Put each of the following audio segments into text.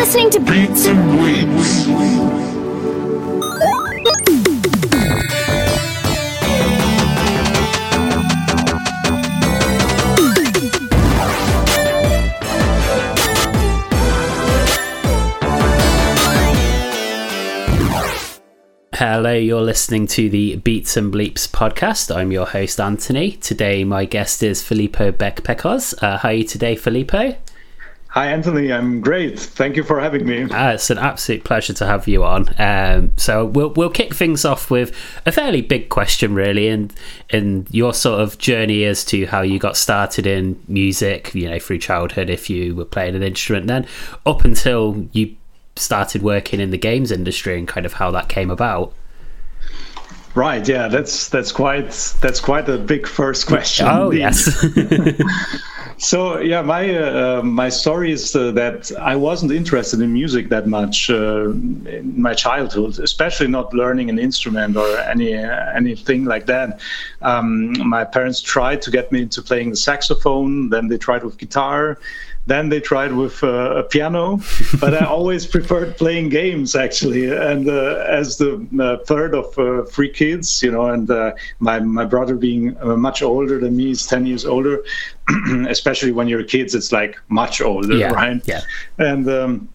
listening to Beats and Bleeps. Hello, you're listening to the Beats and Bleeps podcast. I'm your host, Anthony. Today, my guest is Filippo Beck Peccoz. Uh, how are you today, Filippo? Hi, Anthony. I'm great. Thank you for having me. Uh, it's an absolute pleasure to have you on. Um, so we'll we'll kick things off with a fairly big question, really, and in your sort of journey as to how you got started in music. You know, through childhood, if you were playing an instrument, then up until you started working in the games industry and kind of how that came about. Right. Yeah. That's that's quite that's quite a big first question. Oh yes. so yeah, my uh, my story is uh, that I wasn't interested in music that much uh, in my childhood, especially not learning an instrument or any anything like that. Um, my parents tried to get me into playing the saxophone, then they tried with guitar then they tried with uh, a piano, but I always preferred playing games actually. And uh, as the uh, third of uh, three kids, you know, and uh, my my brother being uh, much older than me, is ten years older. especially when you're kids, it's like much older, yeah, right? Yeah. And um,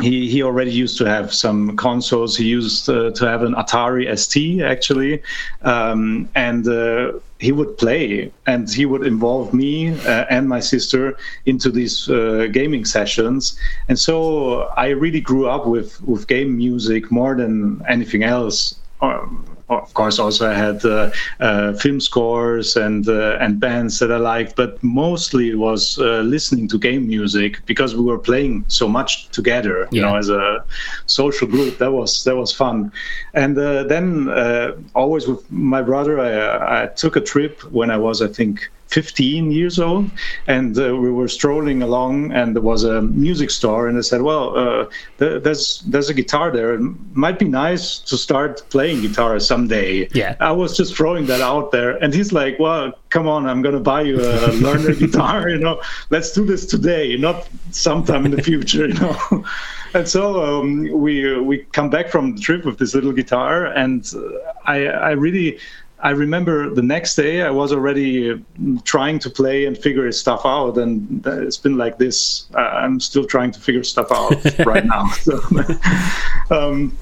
he he already used to have some consoles. He used uh, to have an Atari ST actually, um, and uh, he would play and he would involve me uh, and my sister into these uh, gaming sessions. And so I really grew up with with game music more than anything else. Um, of course, also I had uh, uh, film scores and uh, and bands that I liked, but mostly it was uh, listening to game music because we were playing so much together, you Yeah. know, as a social group. That was that was fun. And uh, then uh, always with my brother, I, I took a trip when I was, I think. 15 years old and uh, we were strolling along and there was a music store and I said well uh, th- there's there's a guitar there. It might be nice to start playing guitar someday. Yeah. I was just throwing that out there and he's like well come on I'm gonna buy you a learner guitar you know? Let's do this today not sometime in the future you know? And so um, we we come back from the trip with this little guitar and uh, I I really I remember the next day I was already uh, trying to play and figure stuff out, and it's been like this. I'm still trying to figure stuff out right now. So, um,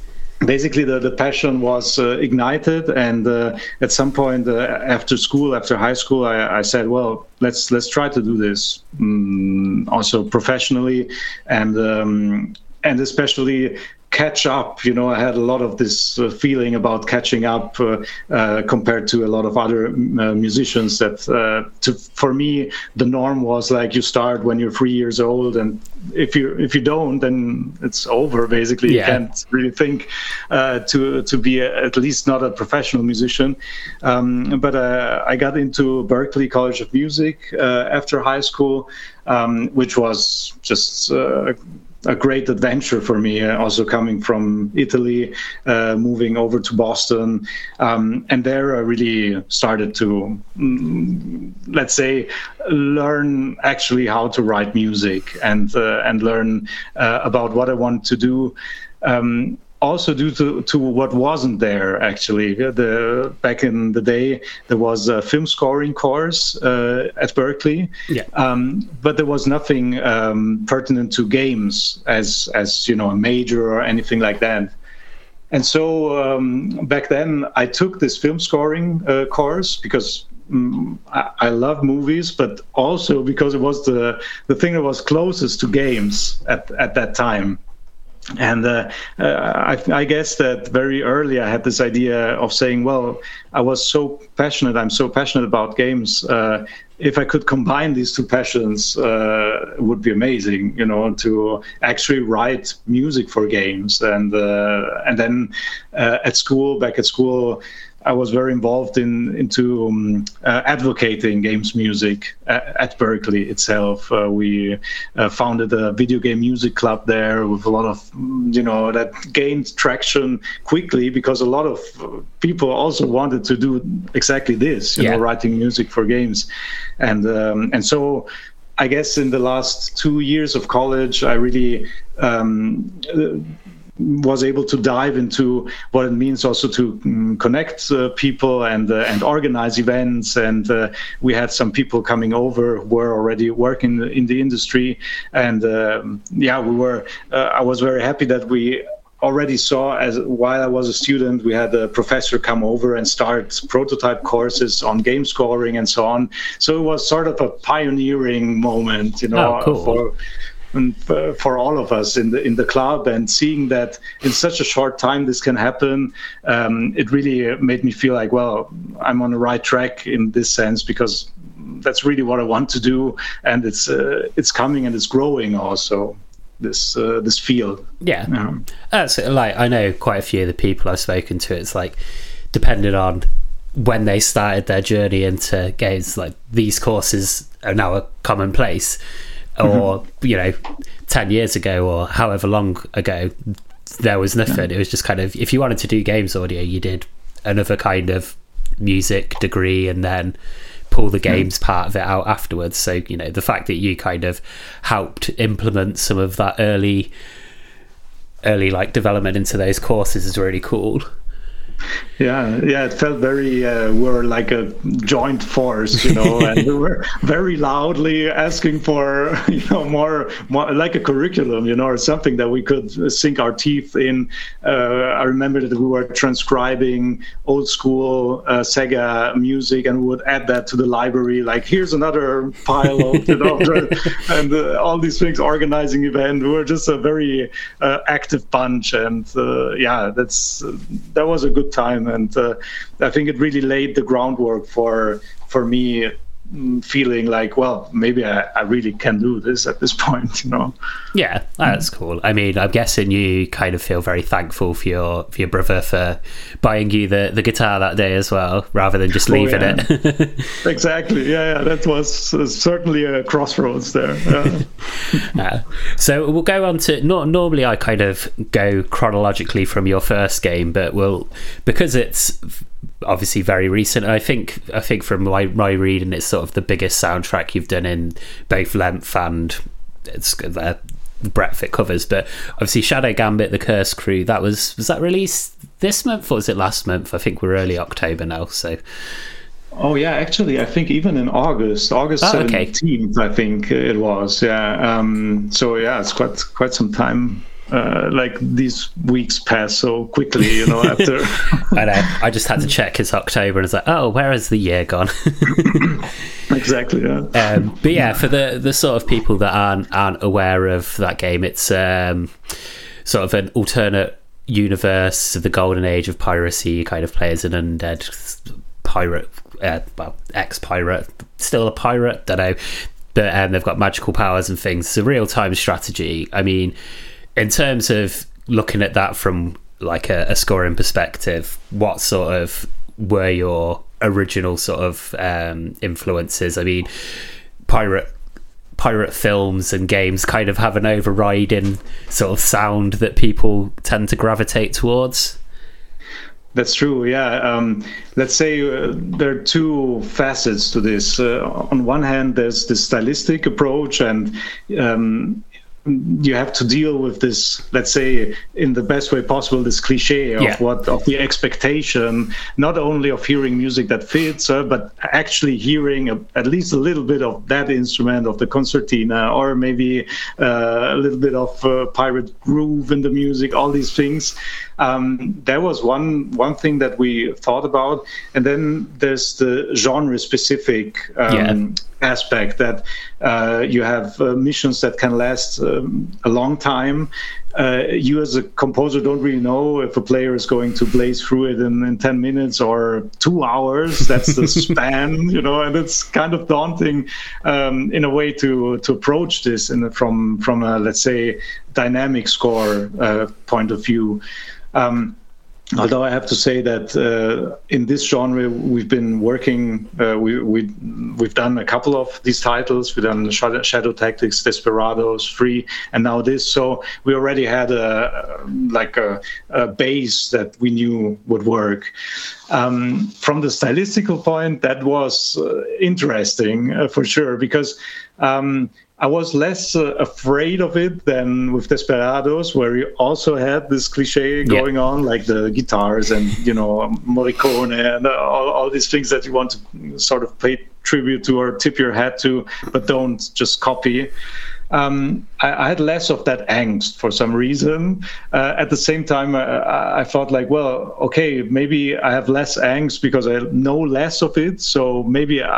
basically, the, the passion was uh, ignited, and uh, at some point uh, after school, after high school, I, I said, "Well, let's let's try to do this mm, also professionally, and um, and especially." Catch up. You know i had a lot of this uh, feeling about catching up uh, uh, compared to a lot of other uh, musicians that uh, to, for me the norm was like you start when you're three years old and if you if you don't then it's over basically. Yeah. you can't really think uh, to to be a, at least not a professional musician. Um, but uh, i got into Berklee college of music uh, after high school um, which was just uh, a great adventure for me. Uh, also coming from Italy, uh, moving over to Boston, um, and there I really started to, mm, let's say, learn actually how to write music and uh, and learn uh, about what I want to do. Um, also due to, to what wasn't there actually. The back in the day there was a film scoring course uh, at Berklee. Yeah. um, but there was nothing um, pertinent to games as as you know a major or anything like that. And so um, back then i took this film scoring uh, course because mm, I, I love movies but also because it was the the thing that was closest to games at, at that time and uh, uh, I, I guess that very early I had this idea of saying, well, I was so passionate, I'm so passionate about games. Uh, if I could combine these two passions, uh, would be amazing, you know, to actually write music for games. And uh, and then uh, at school, back at school, I was very involved in into um, uh, advocating games music at, at Berklee itself. Uh, we uh, founded a video game music club there with a lot of you know that gained traction quickly because a lot of uh, people also wanted to do exactly this, you Yeah. know, writing music for games, and um, and so I guess in the last two years of college, I really um, was able to dive into what it means also to um, connect uh, people and uh, and organize events and uh, we had some people coming over who were already working in the industry and um, yeah we were uh, I was very happy that we already saw as while I was a student, we had a professor come over and start prototype courses on game scoring and so on. So it was sort of a pioneering moment, you know, oh, cool. for and for all of us in the in the club and seeing that in such a short time this can happen um, it really made me feel like well i'm on the right track in this sense because that's really what i want to do and it's uh, it's coming and it's growing also this uh, this field. Yeah. Um, that's like i know quite a few of the people i've spoken to it's like depending on when they started their journey into games like these courses are now a commonplace or mm-hmm. you know 10 years ago or however long ago there was nothing. It was just kind of if you wanted to do games audio you did another kind of music degree and then pull the games part of it out afterwards. So you know the fact that you kind of helped implement some of that early early like development into those courses is really cool yeah yeah it felt very uh, we're like a joint force you know and we were very loudly asking for you know more, more like a curriculum you know or something that we could sink our teeth in. Uh, i remember that we were transcribing old school uh, sega music and we would add that to the library like here's another pile of you know and uh, all these things organizing event. We were just a very uh, active bunch and uh, yeah that's that was a good time, and uh, I think it really laid the groundwork for for me feeling like, well, maybe I, I really can do this at this point, you know. Yeah, that's cool. I mean, I'm guessing you kind of feel very thankful for your for your brother for buying you the, the guitar that day as well, rather than just leaving oh, yeah. it. exactly. Yeah, yeah, that was uh, certainly a crossroads there. Yeah. uh, so we'll go on to. Not normally, I kind of go chronologically from your first game, but we'll because it's obviously very recent. I think I think from my, my reading, it's sort of the biggest soundtrack you've done in both length and it's uh, breadth it covers. But obviously, Shadow Gambit, The Cursed Crew, that was was that released this month or was it last month? I think we're early October now, so. Oh yeah, actually, I think even in August, August seventeenth, okay. I think it was. Yeah. Um, so yeah, it's quite quite some time uh, like these weeks pass so quickly, you know. After I know, I just had to check it's October, and it's like, oh, where has the year gone? exactly. Yeah. Um, but yeah, for the the sort of people that aren't aren't aware of that game, it's um, sort of an alternate universe of the golden age of piracy. You kind of play as an undead pirate, uh, well, ex pirate, still a pirate. Don't know. But um, they've got magical powers and things. It's a real time strategy. I mean, in terms of looking at that from like a, a scoring perspective, what sort of were your original sort of um, influences? I mean, pirate pirate films and games kind of have an overriding sort of sound that people tend to gravitate towards. That's true. Yeah. Um, let's say uh, there are two facets to this. Uh, on one hand, there's the stylistic approach, and um, you have to deal with this let's say in the best way possible this cliche of yeah. what of the expectation not only of hearing music that fits uh, but actually hearing a, at least a little bit of that instrument of the concertina or maybe uh, a little bit of uh, pirate groove in the music all these things um, that was one one thing that we thought about, and then there's the genre specific um, yeah. Aspect that uh, you have uh, missions that can last um, a long time. Uh, you as a composer don't really know if a player is going to blaze through it in, in 10 minutes or two hours that's the span you know and it's kind of daunting um, in a way to to approach this in, from from a let's say dynamic score uh, point of view um, although I have to say that uh, in this genre we've been working, uh, we, we we've done a couple of these titles. We've done Shadow, Shadow Tactics, Desperados, 3, and now this. So we already had a like a, a base that we knew would work. Um, from the stylistical point, that was uh, interesting uh, for sure because Um, I was less uh, afraid of it than with Desperados, where you also had this cliche going yeah. on, like the guitars and you know Morricone and all, all these things that you want to sort of pay tribute to or tip your hat to, but don't just copy um, I, I, had less of that angst for some reason. Uh, at the same time, I, I, thought like, well, okay, maybe I have less angst because I know less of it. So maybe uh,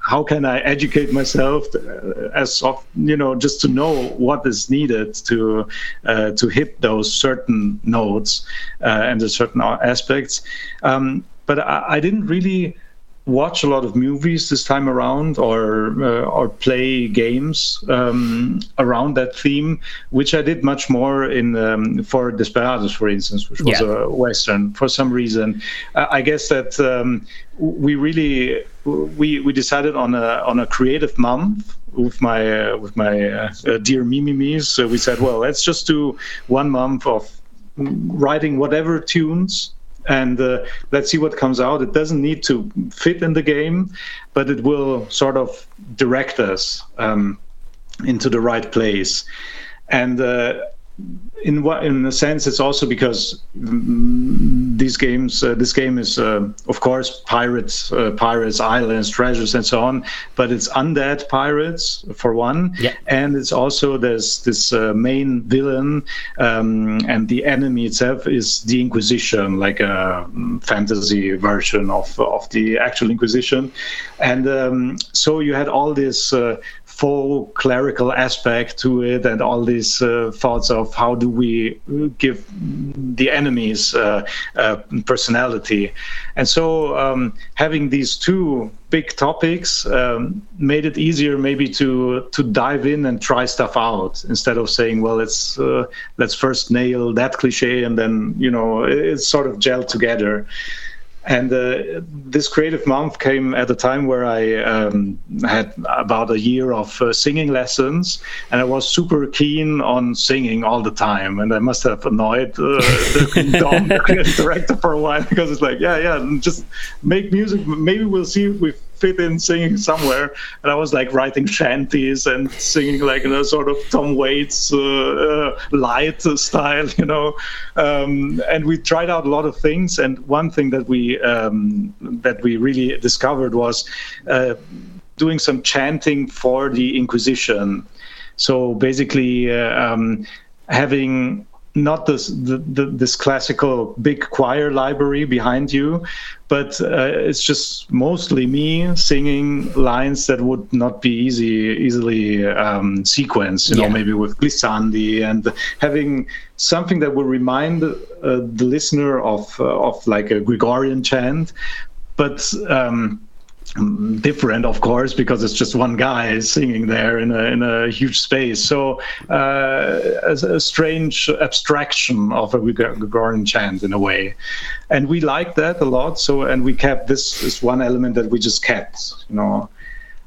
how can I educate myself uh, as of you know just to know what is needed to uh, to hit those certain notes uh, and the certain aspects. Um, but I, I didn't really watch a lot of movies this time around or uh, or play games um, around that theme, which I did much more in um, for Desperados, for instance, which was yeah. a western. For some reason, uh, I guess that um, we really we we decided on a on a creative month with my uh, with my uh, uh, dear Mimimis. So we said, well, let's just do one month of writing whatever tunes and uh, let's see what comes out. It doesn't need to fit in the game, but it will sort of direct us um, into the right place. And uh, in what in a sense it's also because these games uh, this game is uh, of course pirates uh, pirates islands treasures and so on but it's undead pirates for one yeah. and it's also there's this uh, main villain um, and the enemy itself is the inquisition like a fantasy version of of the actual inquisition and um, so you had all this uh, full clerical aspect to it and all these uh, thoughts of how do we give the enemies uh, uh, personality. And so um, having these two big topics um, made it easier maybe to to dive in and try stuff out instead of saying well let's uh, let's first nail that cliche and then you know it's sort of gelled together and uh, this creative month came at a time where I um, had about a year of uh, singing lessons, and I was super keen on singing all the time. And I must have annoyed uh, the Dom, the director, for a while because it's like, yeah, yeah, just make music. Maybe we'll see if we fit in singing somewhere. And I was like writing shanties and singing like in a sort of Tom Waits uh, uh, light style, you know. Um, and we tried out a lot of things. And one thing that we um, that we really discovered was uh, doing some chanting for the Inquisition. So basically, uh, um, having not this the, the, this classical big choir library behind you, but uh, it's just mostly me singing lines that would not be easy easily um, sequenced. You yeah. know, maybe with glissandi and having something that will remind uh, the listener of uh, of like a Gregorian chant, but. Um, different of course because it's just one guy singing there in a, in a huge space. So uh, a, a, strange abstraction of a Gregorian chant in a way. And we liked that a lot. So and we kept this is one element that we just kept you know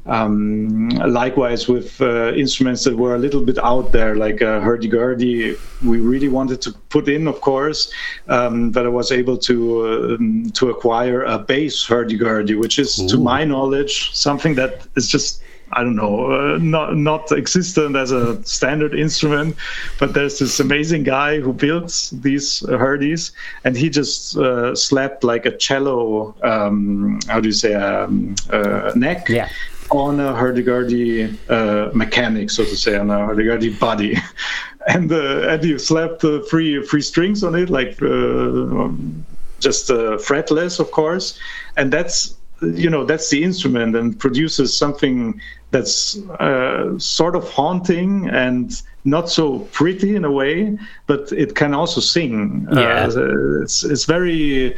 um, likewise, with uh, instruments that were a little bit out there, like uh, hurdy-gurdy, we really wanted to put in, of course, um, but I was able to uh, to acquire a bass hurdy-gurdy, which is, Ooh. to my knowledge, something that is just I don't know, uh, not not existent as a standard instrument, but there's this amazing guy who builds these hurdies, and he just uh, slapped like a cello, um, how do you say, um, uh, neck, yeah on a hurdy-gurdy uh, mechanic, so to say, on a hurdy-gurdy body. and uh, and you slapped uh, three three strings on it, like uh, just uh, fretless, of course. And that's you know that's the instrument and produces something that's uh, sort of haunting and not so pretty in a way, but it can also sing. Yeah. Uh, it's it's very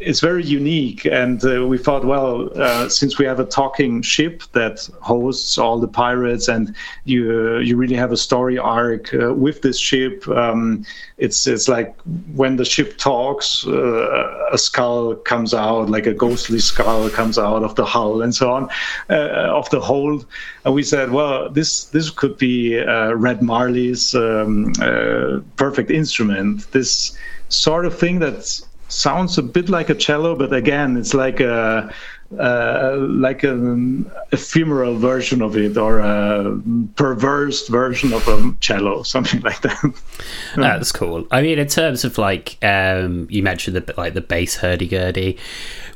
it's very unique, and uh, we thought, well, uh, since we have a talking ship that hosts all the pirates, and you you really have a story arc uh, with this ship. Um, it's it's like when the ship talks, uh, a skull comes out, like a ghostly skull comes out of the hull, and so on, uh, of the hold. And we said, well, this this could be uh, Red Marley's um, perfect instrument. This sort of thing that's sounds a bit like a cello, but again, it's like a uh, like an ephemeral version of it or a perverse version of a cello, something like that. That's cool. I mean, in terms of like um, you mentioned the like the bass hurdy gurdy,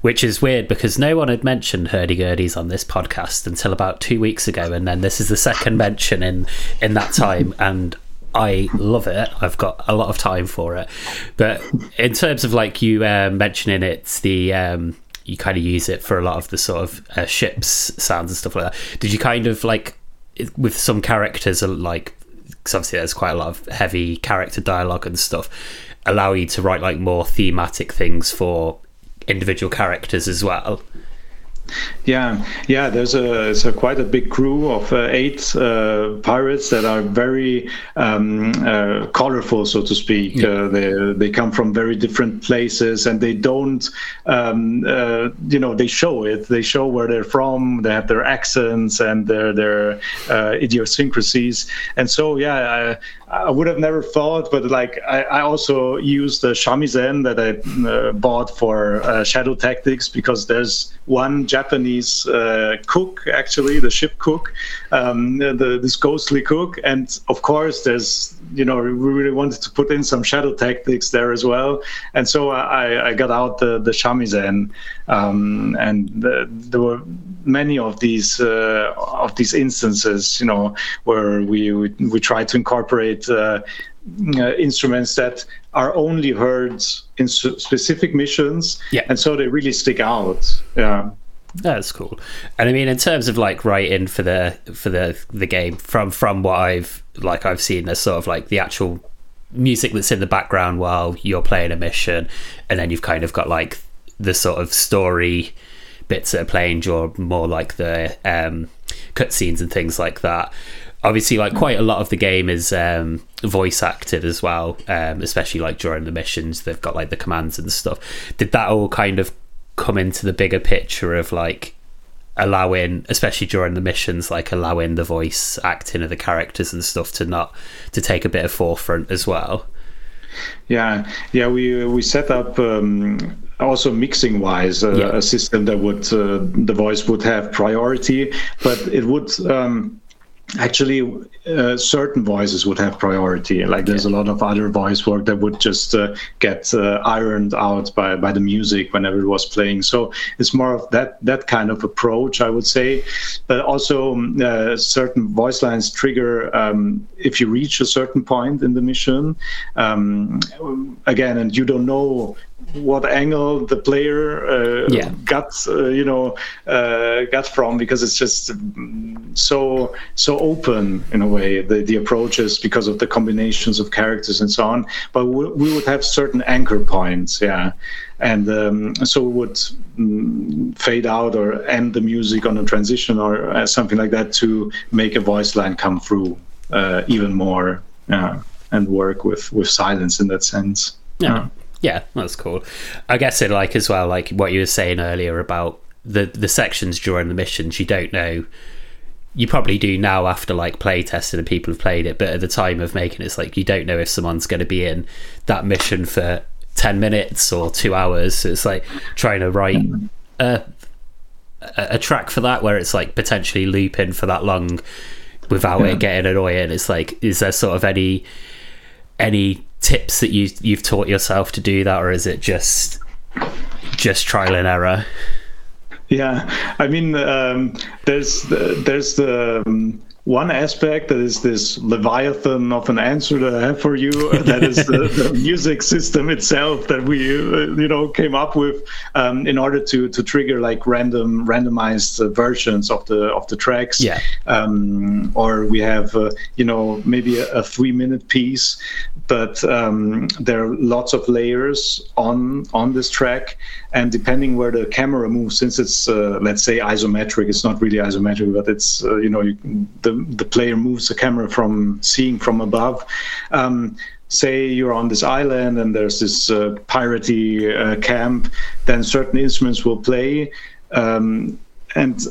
which is weird because no one had mentioned hurdy gurdies on this podcast until about two weeks ago, and then this is the second mention in in that time, and I love it. I've got a lot of time for it. But in terms of like you uh, mentioning it's the um, you kind of use it for a lot of the sort of uh, ships sounds and stuff like that. Did you kind of like with some characters like because obviously there's quite a lot of heavy character dialogue and stuff allow you to write like more thematic things for individual characters as well yeah, yeah. There's a, it's a quite a big crew of uh, eight uh, pirates that are very um, uh, colorful, so to speak. Yeah. Uh, they they come from very different places, and they don't, um, uh, you know, they show it. They show where they're from. They have their accents and their their uh, idiosyncrasies. And so, yeah, I would have never thought, but like I, I also used the shamisen that I uh, bought for uh, Shadow Tactics because there's one Japanese uh, cook, actually the ship cook, um, the, this ghostly cook, and of course there's you know we really wanted to put in some Shadow Tactics there as well, and so I, I got out the the shamisen, um, and the, there were many of these uh, of these instances, you know, where we we, we try to incorporate uh, uh, instruments that are only heard in specific missions, yeah. and so they really stick out. Yeah. That's cool. And I mean, in terms of like writing for the for the the game, from from what I've like I've seen, there's sort of like the actual music that's in the background while you're playing a mission, and then you've kind of got like the sort of story bits that are playing, or more like the um, cutscenes and things like that obviously like quite a lot of the game is um, voice acted as well um, especially like during the missions. They've got like the commands and stuff. Did that all kind of come into the bigger picture of like allowing especially during the missions like allowing the voice acting of the characters and stuff to not to take a bit of forefront as well? Yeah. Yeah we we set up um, also mixing wise uh, yeah. a system that would uh, the voice would have priority but it would um, actually uh, certain voices would have priority. Like there's yeah. a lot of other voice work that would just uh, get uh, ironed out by, by the music whenever it was playing. So it's more of that that kind of approach i would say. But also um, uh, certain voice lines trigger um, if you reach a certain point in the mission um, again and you don't know what angle the player uh, yeah. got uh, you know uh, got from because it's just so so open in a way the the approaches because of the combinations of characters and so on. But we, we would have certain anchor points yeah. And um, so we would um, fade out or end the music on a transition or uh, something like that to make a voice line come through uh, even more yeah, and work with with silence in that sense. Yeah. Yeah, that's cool. I guess it like as well, like what you were saying earlier about the the sections during the missions. You don't know. You probably do now after like play testing and people have played it, but at the time of making it, it's like you don't know if someone's going to be in that mission for ten minutes or two hours. So it's like trying to write a a track for that where it's like potentially looping for that long without yeah. it getting annoying. It's like, is there sort of any any tips that you you've taught yourself to do that, or is it just just trial and error? Yeah, I mean, um, there's the, there's the um, one aspect that is this leviathan of an answer that I have for you. that is the, the, music system itself that we, uh, you know, came up with um, in order to to trigger like random randomized uh, versions of the of the tracks. Yeah. Um, or we have, uh, you know, maybe a, a, three minute piece, but um, there are lots of layers on on this track, and depending where the camera moves, since it's uh, let's say isometric, it's not really isometric, but it's uh, you know you, the the, player moves the camera from seeing from above. Um, say you're on this island and there's this uh, piratey uh, camp, then certain instruments will play. Um, and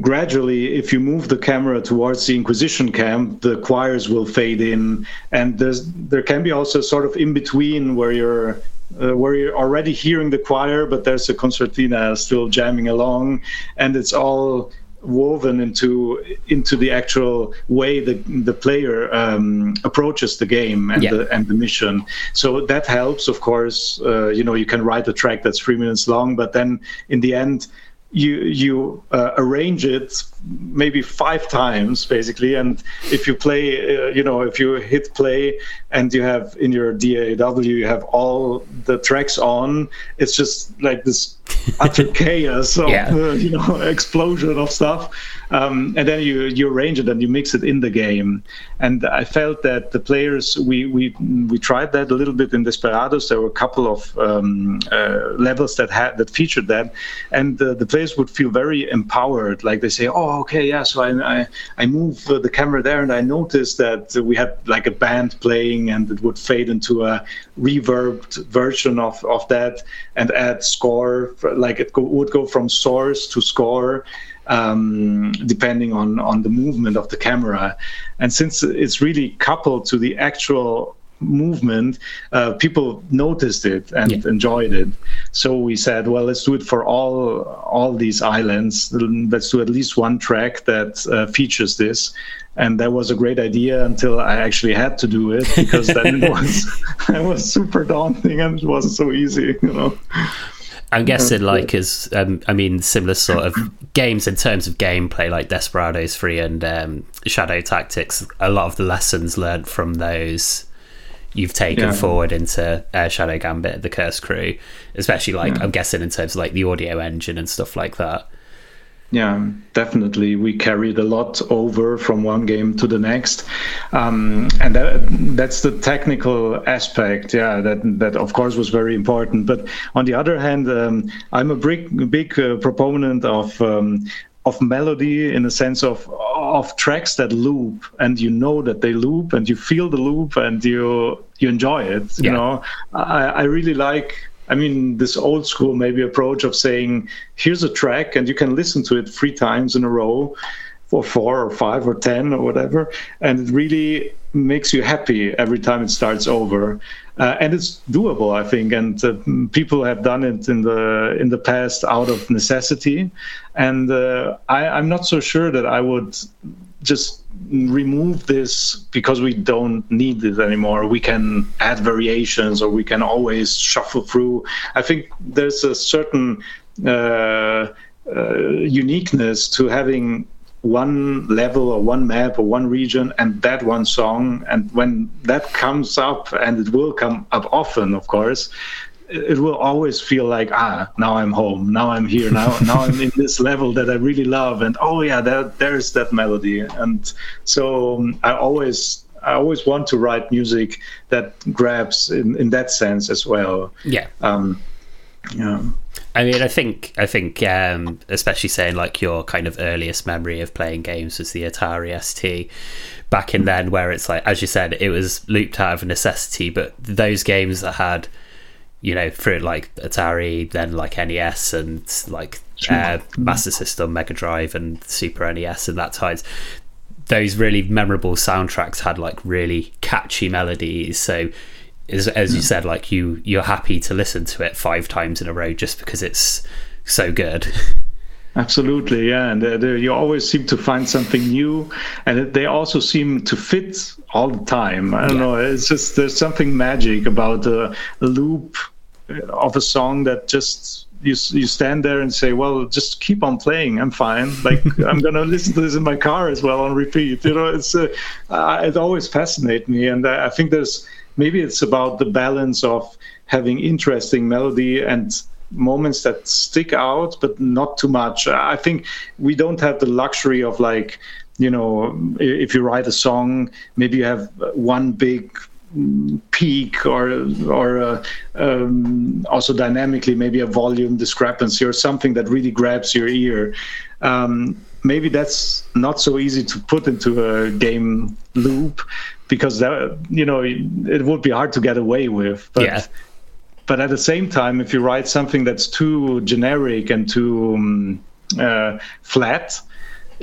gradually, if you move the camera towards the Inquisition camp, the choirs will fade in, and there's there can be also sort of in between where you're uh, where you're already hearing the choir, but there's a concertina still jamming along, and it's all woven into into the actual way the the player um, approaches the game and Yeah. the and the mission. So that helps, of course. Uh, you know, you can write a track that's three minutes long, but then in the end, you you uh, arrange it maybe five times basically and if you play uh, you know if you hit play and you have in your DAW you have all the tracks on it's just like this utter chaos of Yeah. uh, you know explosion of stuff um, and then you you arrange it and you mix it in the game. And I felt that the players we we we tried that a little bit in Desperados. There were a couple of um, uh, levels that had that featured that. And uh, the players would feel very empowered. Like they say oh okay yeah so I I, I move uh, the camera there. And I noticed that we had like a band playing and it would fade into a reverbed version of of that and add score. Like it go, would go from source to score um, depending on on the movement of the camera. And since it's really coupled to the actual movement uh, people noticed it and Yeah. enjoyed it. So we said well let's do it for all all these islands. Let's do at least one track that uh, features this. And that was a great idea until I actually had to do it because then it was it was super daunting and it wasn't so easy you know I'm guessing, like, as um, I mean, similar sort of games in terms of gameplay, like Desperados 3 and um, Shadow Tactics, a lot of the lessons learned from those you've taken Yeah. forward into uh, Shadow Gambit, the Cursed Crew, especially, like, I'm guessing in terms of, like, the audio engine and stuff like that. Yeah, definitely. We carried a lot over from one game to the next, um, and that, that's the technical aspect. Yeah, that that of course was very important. But on the other hand, um, I'm a big big uh, proponent of. Um, of melody in the sense of of tracks that loop and you know that they loop and you feel the loop and you you enjoy it you Yeah. know I, I really like I mean, this old school maybe approach of saying, here's a track and you can listen to it three times in a row, or four or five or ten or whatever, and it really makes you happy every time it starts over. Uh, and it's doable, I think, and uh, people have done it in the in the past out of necessity. And uh, I, I'm not so sure that I would just remove this because we don't need it anymore. We can add variations or we can always shuffle through. I think there's a certain uh, uh, uniqueness to having one level or one map or one region and that one song. And when that comes up, and it will come up often, of course, it will always feel like ah now i'm home now i'm here now now i'm in this level that i really love. And oh yeah there, there's that melody. And so um, i always i always want to write music that grabs in, in that sense as well. Yeah. um yeah. I mean, I think I think um, especially saying like your kind of earliest memory of playing games was the Atari ST back in then, where it's like as you said, it was looped out of necessity, but those games that had you know through like Atari, then like NES and like uh, Master System, Mega Drive, and Super NES, and that times those really memorable soundtracks had like really catchy melodies. So, as, as you said, like you you're happy to listen to it five times in a row just because it's so good. Absolutely, yeah, and uh, there- you always seem to find something new, and they also seem to fit all the time. I don't Yeah. know. It's just there's something magic about a loop of a song that just you you stand there and say, well, just keep on playing. I'm fine. Like I'm gonna listen to this in my car as well on repeat. You know, it's uh, uh, it always fascinates me, and I I think there's maybe it's about the balance of having interesting melody and moments that stick out but not too much i think we don't have the luxury of like you know if you write a song maybe you have one big peak or or uh, um, also dynamically maybe a volume discrepancy or something that really grabs your ear um, maybe that's not so easy to put into a game loop because that you know it would be hard to get away with but Yeah. but at the same time, if you write something that's too generic and too um, uh, flat,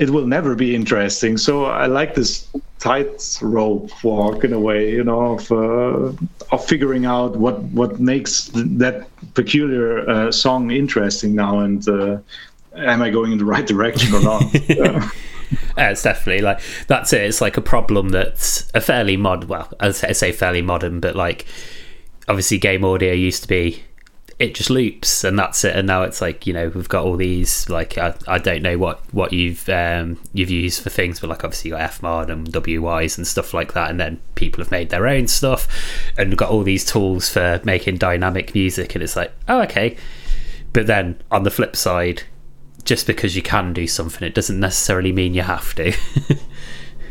it will never be interesting. So I like this tightrope walk in a way, you know, of uh, of figuring out what what makes that peculiar uh, song interesting now, and uh, am I going in the right direction or not? Yeah, it's definitely like that's it. It's like a problem that's a fairly mod. Well, I say fairly modern, but like obviously game audio used to be it just loops and that's it. And now it's like you know we've got all these like I, I don't know what what you've um, you've used for things but like obviously you got fmod and Wwise and stuff like that. And then people have made their own stuff and got all these tools for making dynamic music. And it's like oh okay. But then on the flip side just because you can do something it doesn't necessarily mean you have to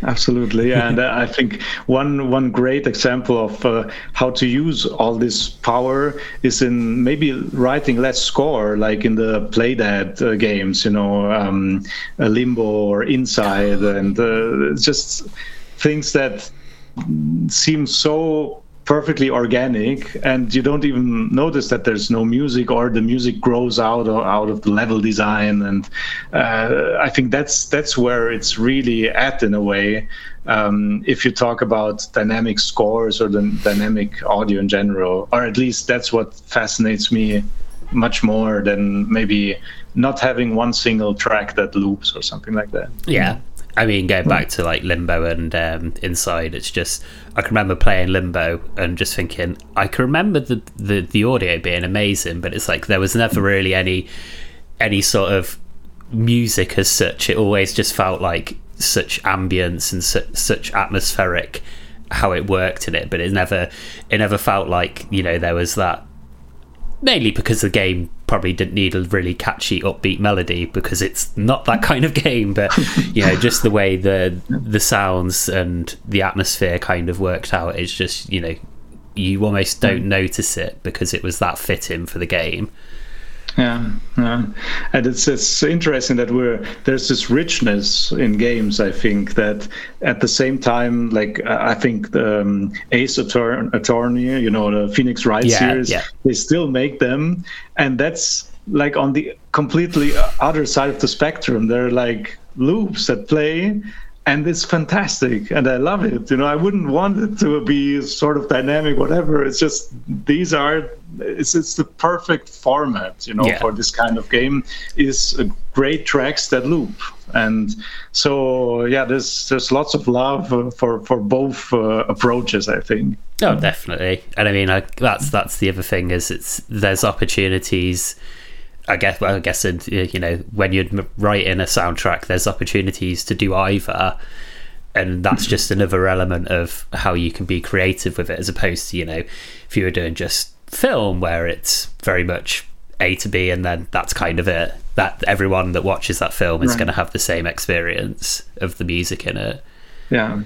Absolutely, yeah. and uh, I think one one great example of uh, how to use all this power is in maybe writing less score, like in the Playdead uh, games, you know, um, Limbo or Inside, and uh, just things that seem so perfectly organic and you don't even notice that there's no music or the music grows out of, out of the level design and uh, i think that's that's where it's really at in a way. Um, if you talk about dynamic scores or the dynamic audio in general or at least that's what fascinates me much more than maybe not having one single track that loops or something like that. Yeah I mean, going back to like Limbo and um, Inside, it's just I can remember playing Limbo and just thinking I can remember the, the the audio being amazing, but it's like there was never really any any sort of music as such. It always just felt like such ambience and su- such atmospheric how it worked in it, but it never it never felt like you know there was that mainly because the game probably didn't need a really catchy upbeat melody because it's not that kind of game but you know just the way the the sounds and the atmosphere kind of worked out it's just you know you almost don't hmm. notice it because it was that fitting for the game yeah, yeah, and it's it's interesting that we're there's this richness in games. I think that at the same time, like I think the um, Ace Attorney, you know, the Phoenix Wright yeah, series, yeah. they still make them, and that's like on the completely other side of the spectrum. They're like loops that play and it's fantastic and i love it. You know i wouldn't want it to be sort of dynamic whatever. It's just these are it's it's the perfect format you know yeah. for this kind of game is great tracks that loop. And so yeah there's there's lots of love for for both uh, approaches i think. Oh definitely. And i mean I, that's that's the other thing is it's there's opportunities I guess, well, I guess, you know, when you're writing a soundtrack, there's opportunities to do either, and that's just another element of how you can be creative with it, as opposed to, you know, if you were doing just film where it's very much A to B, and then that's kind of it. That everyone that watches that film is right. going to have the same experience of the music in it. Yeah.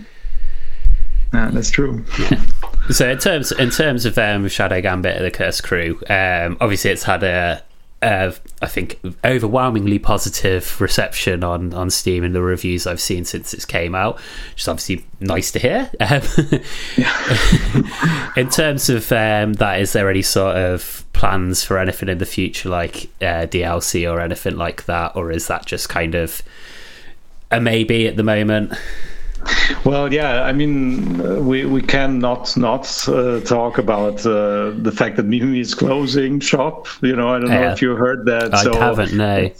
Yeah, that's true. Yeah. So in terms in terms of um, Shadow Gambit and the Cursed Crew, um, obviously it's had a uh, I think overwhelmingly positive reception on on Steam and the reviews I've seen since it came out, which is obviously nice to hear. Um, in terms of um, that, is there any sort of plans for anything in the future, like uh, DLC or anything like that, or is that just kind of a maybe at the moment? Well, yeah, I mean, we we cannot not uh, talk about uh, the fact that Mimimi is closing shop. You know, I don't know if you heard that. I so haven't. No.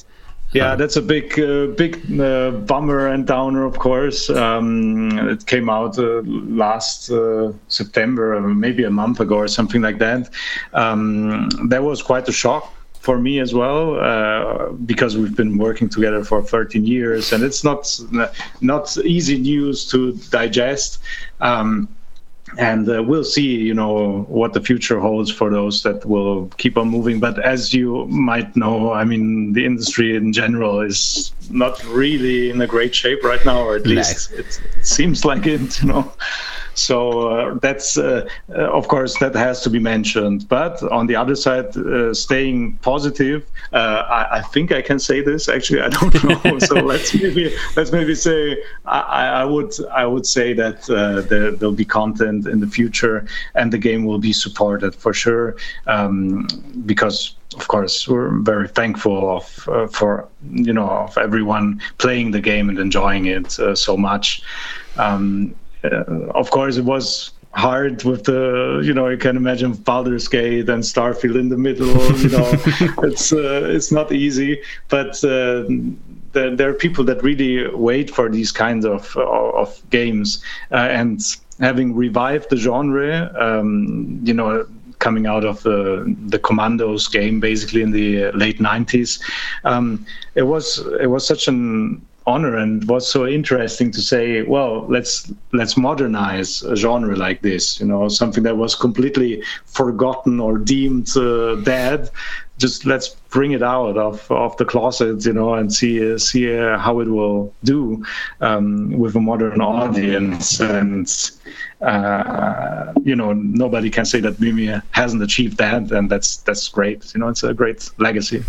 Yeah, that's a big, uh, big uh, bummer and downer, of course. Um, it came out uh, last uh, September, maybe a month ago or something like that. Um, that was quite a shock for me as well uh, because we've been working together for 13 years and it's not not easy news to digest um, and uh, we'll see you know what the future holds for those that will keep on moving. But as you might know i mean the industry in general is not really in a great shape right now or at least it, it seems like it you know so uh, that's, uh, uh, of course, that has to be mentioned. But on the other side, uh, staying positive, uh, I, I, think I can say this. Actually, I don't know. so let's maybe let's maybe say I, I would I would say that uh, there, will be content in the future, and the game will be supported for sure. Um, because of course we're very thankful of uh, for you know of everyone playing the game and enjoying it uh, so much um, of course, it was hard with the you know you can imagine Baldur's Gate and Starfield in the middle. You know, it's uh, it's not easy, but. Uh, there, there, are people that really wait for these kinds of of games, uh, and having revived the genre, um, you know, coming out of the the Commandos game, basically in the late '90s, um, it was it was such an honor. And was so interesting to say well let's let's modernize a genre like this you know something that was completely forgotten or deemed uh, dead just let's bring it out of, of the closet you know and see see uh, how it will do um, with a modern audience. And uh, you know nobody can say that Mimimi hasn't achieved that and that's that's great. You know it's a great legacy.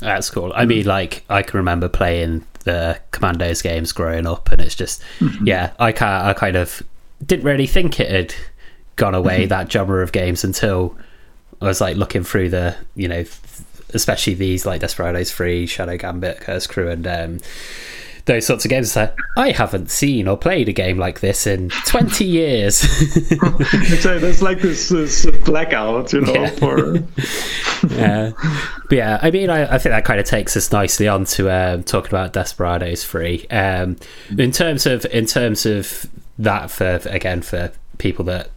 That's cool. I mean, like I can remember playing the Commandos games growing up, and it's just mm-hmm. yeah, I I kind of didn't really think it had gone away mm-hmm. that genre of games until I was like looking through the you know especially these like Desperados Three, Shadow Gambit, Cursed Crew, and um, those sorts of games. Like, I haven't seen or played a game like this in 20 years. so there's like this, this blackout, you know, yeah. for. yeah. But yeah, I mean, I, I, think that kind of takes us nicely on to um, talking about Desperados 3. Um, in terms of in terms of that, for again, for people that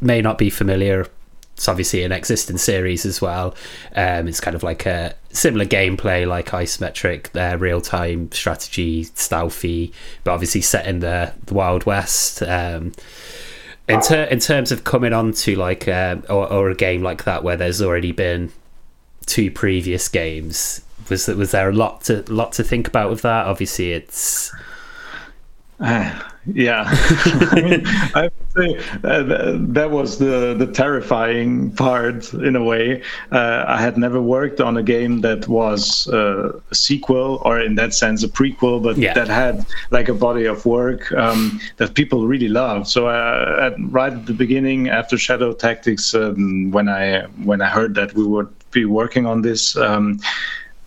may not be familiar it's obviously an existing series as well. Um, it's kind of like a similar gameplay, like isometric, uh, real time strategy, stealthy, but obviously set in the, the Wild West. Um, in, ter- in terms of coming on to like um, or, or, a game like that where there's already been two previous games, was was there a lot to lot to think about with that? Obviously, it's. Uh yeah, I mean, I would say uh, that was the the terrifying part in a way. Uh, I had never worked on a game that was uh, a sequel, or in that sense, a prequel, but yeah. that had like a body of work um, that people really loved. So, uh, at, right at the beginning, after Shadow Tactics, um, when I when I heard that we would be working on this. Um,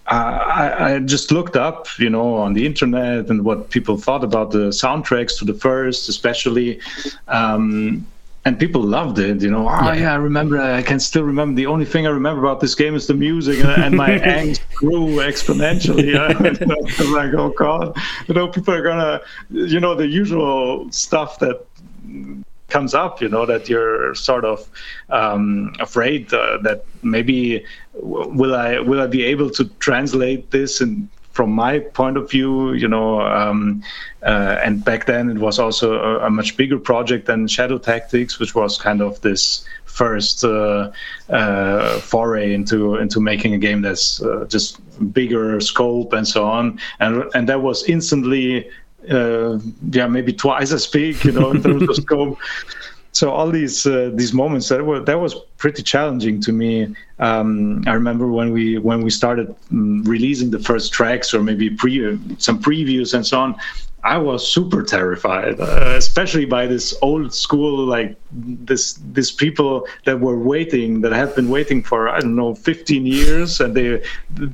I, I, just looked up, you know, on the internet and what people thought about the soundtracks to the first, especially. Um, and people loved it, you know. Oh, yeah. I remember. I can still remember. The only thing I remember about this game is the music, and, and my angst grew exponentially. I was like, oh god, you know, people are gonna, you know, the usual stuff that comes up you know that you're sort of um, afraid uh, that maybe will i will i be able to translate this? And from my point of view you know um, uh, and back then it was also a, a, much bigger project than shadow tactics which was kind of this first uh, uh foray into into making a game that's uh, just bigger scope and so on. And and that was instantly yeah, maybe twice as big, you know, in terms of scope. So all these uh, these moments that were that was pretty challenging to me. Um, I remember when we when we started um, releasing the first tracks or maybe pre some previews and so on. I was super terrified, uh, especially by this old school, like this, these people that were waiting, that have been waiting for I don't know, 15 years, and they,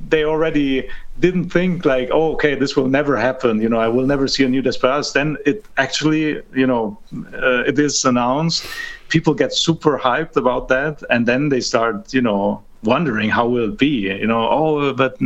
they already didn't think like, oh, okay, this will never happen. You know, I will never see a new Desperados. Then it actually, you know, uh, it is announced. People get super hyped about that, and then they start, you know, wondering how will it be you know oh but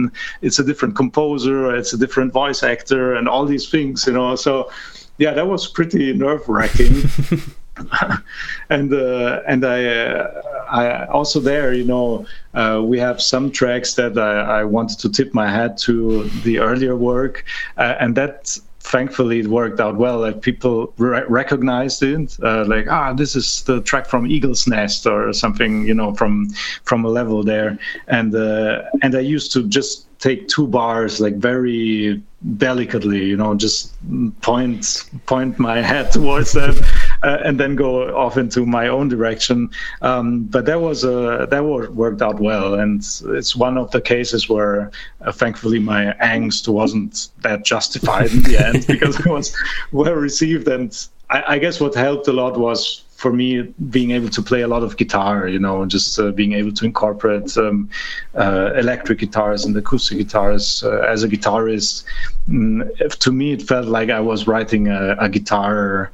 it's a different composer it's a different voice actor and all these things you know so yeah that was pretty nerve wracking and uh, and I uh, I also there you know uh, we have some tracks that I, I, wanted to tip my hat to the earlier work uh, and that thankfully it worked out well. Like people re- recognized it uh, like ah this is the track from eagle's nest or something you know from from a level there. And uh, and i used to just take two bars like very delicately you know just point point my head towards that uh, and then go off into my own direction. Um, but that was uh, that worked out well. And it's one of the cases where uh, thankfully my angst wasn't that justified in the end because it was well received. And I, I guess what helped a lot was for me being able to play a lot of guitar you know just uh, being able to incorporate um, uh, electric guitars and acoustic guitars uh, as a guitarist. Mm, to me it felt like i was writing a, a guitar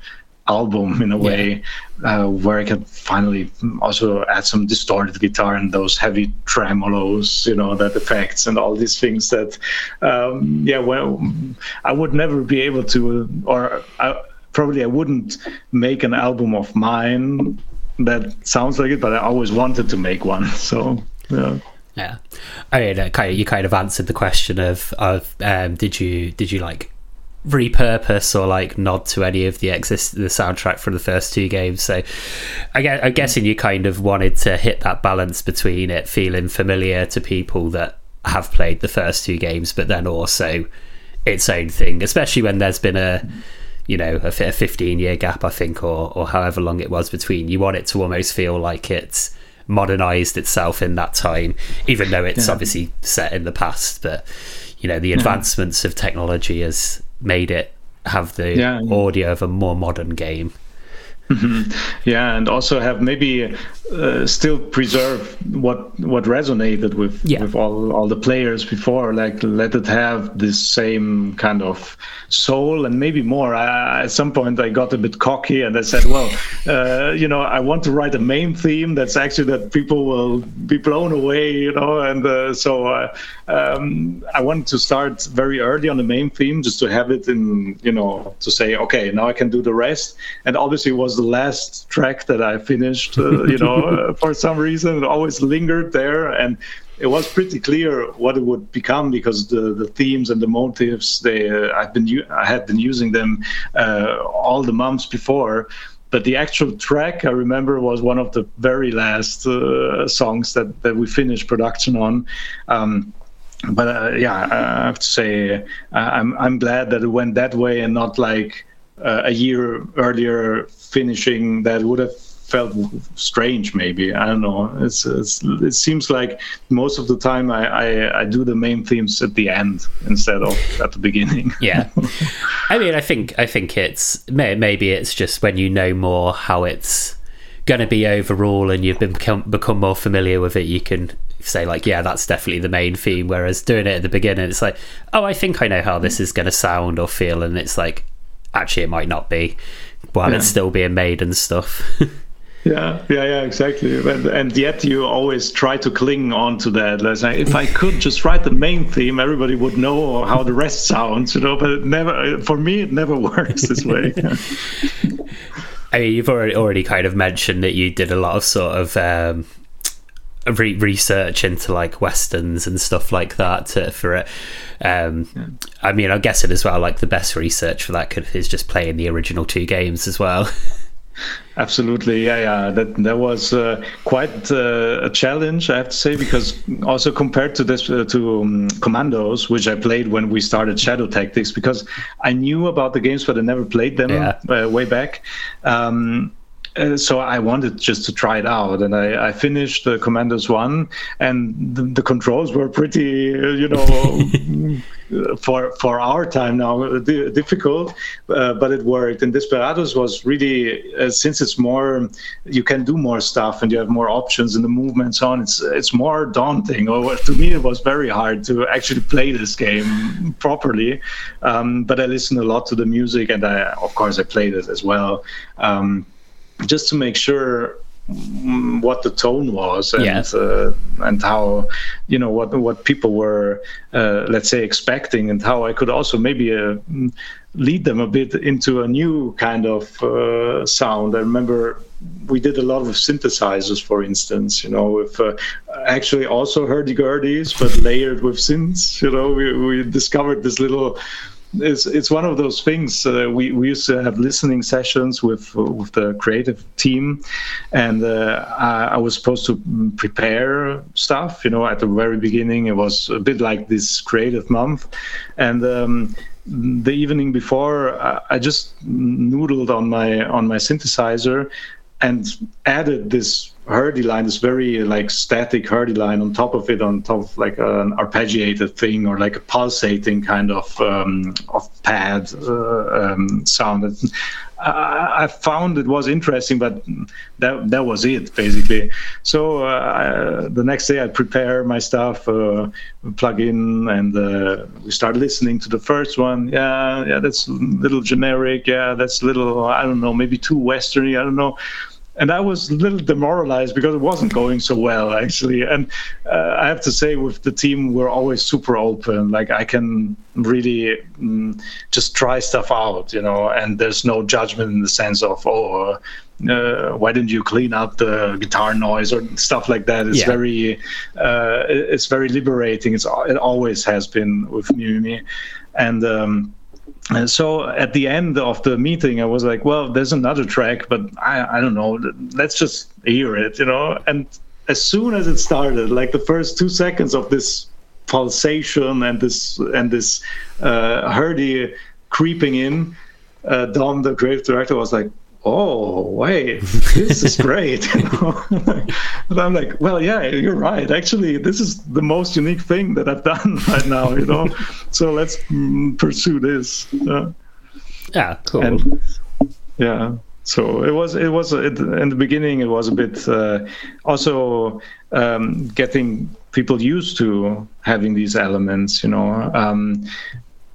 album in a way yeah. uh, where I could finally also add some distorted guitar and those heavy tremolos, you know, that effects and all these things that, um, yeah, well, I would never be able to, or I, probably I wouldn't make an album of mine that sounds like it, but I always wanted to make one. So, yeah. Yeah, I mean, uh, you kind of answered the question of of um, did you did you like repurpose or like nod to any of the exist the soundtrack from the first two games. So I guess, I'm guessing you kind of wanted to hit that balance between it feeling familiar to people that have played the first two games, but then also its own thing, especially when there's been a you know a, 15 year gap, I think, or or however long it was between. You want it to almost feel like it's modernized itself in that time, even though it's yeah. obviously set in the past, but you know the advancements yeah. of technology has made it have the yeah. audio of a more modern game. Mm-hmm. Yeah, and also have maybe uh, still preserve what what resonated with yeah. with all all the players before. Like let it have this same kind of soul and maybe more. I, at some point, I got a bit cocky and I said, "Well, uh, you know, I want to write a main theme that's actually that people will be blown away." You know, and uh, so uh, um, I wanted to start very early on the main theme just to have it in, you know, to say, "Okay, now I can do the rest." And obviously, it was the last track that I finished, uh, you know, uh, for some reason. It always lingered there. And it was pretty clear what it would become because the, the themes and the motives, they, uh, I've been, I had been using them uh, all the months before but the actual track I remember was one of the very last uh, songs that, that we finished production on. Um, but uh, yeah, I have to say I'm I'm glad that it went that way and not like uh, a year earlier finishing that would have felt strange maybe. I don't know. It's, it's, it seems like most of the time I, I, I do the main themes at the end instead of at the beginning. Yeah. I mean i think i think it's maybe it's just when you know more how it's going to be overall and you've become become more familiar with it you can say like yeah that's definitely the main theme whereas doing it at the beginning it's like oh i think i know how this is going to sound or feel and it's like actually it might not be while yeah. it's still being made and stuff. yeah, yeah, yeah, exactly. And, and, yet you always try to cling on to that. Like, if I could just write the main theme, everybody would know how the rest sounds, you know. But it never, for me, it never works this way. I mean, you've already already kind of mentioned that you did a lot of sort of um, re- research into like westerns and stuff like that to, for it. Um, yeah. I mean, I'm guessing as well, like the best research for that could, is just playing the original two games as well. Absolutely, yeah, yeah. That that was uh, quite uh, a challenge, I have to say, because also compared to this uh, to um, Commandos, which I played when we started Shadow Tactics, because I knew about the games but I never played them yeah. Uh, way back. Um, uh, so I wanted just to try it out, and I, I finished the Commandos one, and the, the, controls were pretty, uh, you know, for for our time now uh, difficult, uh, but it worked. And Desperados was really, uh, since it's more, you can do more stuff and you have more options in the movements on. It's it's more daunting. Or to me, it was very hard to actually play this game properly. Um, but I listened a lot to the music, and I, of course, I played it as well. Um, just to make sure what the tone was and yeah. uh, and how you know what what people were uh, let's say expecting and how I could also maybe uh, lead them a bit into a new kind of uh, sound. I remember we did a lot of synthesizers, for instance. You know, with uh, actually also hurdy-gurdies, but layered with synths. You know, we we discovered this little it's it's one of those things. Uh, we we used to have listening sessions with with the creative team, and uh, I, I, was supposed to prepare stuff. You know, at the very beginning, it was a bit like this creative month, and. Um, the evening before, I, I just noodled on my on my synthesizer, and added this Hurdy line, this very like static Hurdy line on top of it, on top of like an arpeggiated thing or like a pulsating kind of um, of pad uh, um, sound. I, I found it was interesting, but that that was it basically. So uh, the next day I prepare my stuff, uh, plug in, and uh, we start listening to the first one. Yeah, yeah, that's a little generic. Yeah, that's a little I don't know, maybe too westerny. I don't know and I was a little demoralized because it wasn't going so well actually. And uh, I have to say, with the team, we're always super open. Like I can really mm, just try stuff out, you know. And there's no judgment in the sense of oh. Uh, why didn't you clean up the guitar noise or stuff like that? It's yeah. very, uh, it's very liberating. It's it always has been with Mimimi, and um, and so at the end of the meeting, I was like, well, there's another track, but I, I don't know. Let's just hear it, you know? And as soon as it started, like the first two seconds of this pulsation and this and this uh, Hurdy creeping in, uh, Dom, the creative director, was like, oh wait this is great. And i'm like well yeah you're right. Actually this is the most unique thing that i've done right now you know? So let's mm, pursue this. Uh, yeah cool. And, yeah. So it was it was it, in the beginning it was a bit uh, also um, getting people used to having these elements you know? Um,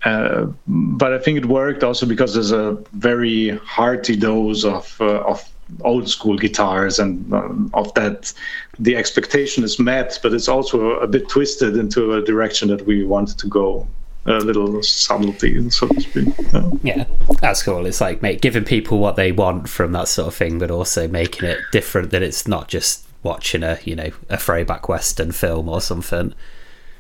uh, but I think it worked also because there's a very hearty dose of uh, of old school guitars and um, of that the expectation is met, but it's also a bit twisted into a direction that we wanted to go. A little subtlety, so to speak. Yeah. yeah, that's cool. It's like giving people what they want from that sort of thing, but also making it different. That it's not just watching a you know a throwback western film or something.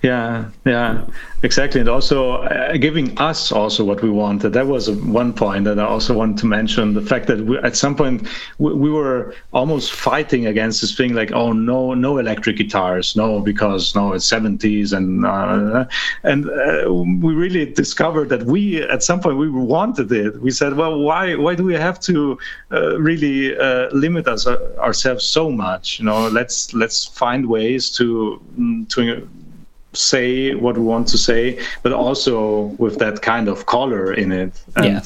Yeah, yeah, exactly, and also uh, giving us also what we wanted. That was one point that I also want to mention: the fact that we, at some point we, we, were almost fighting against this thing, like, oh no, no electric guitars, no, because no, it's seventies, and uh, and uh, we really discovered that we at some point we wanted it. We said, well, why why do we have to uh, really uh, limit us uh, ourselves so much? You know, let's let's find ways to mm, to say what we want to say, but also with that kind of color in it. And yeah.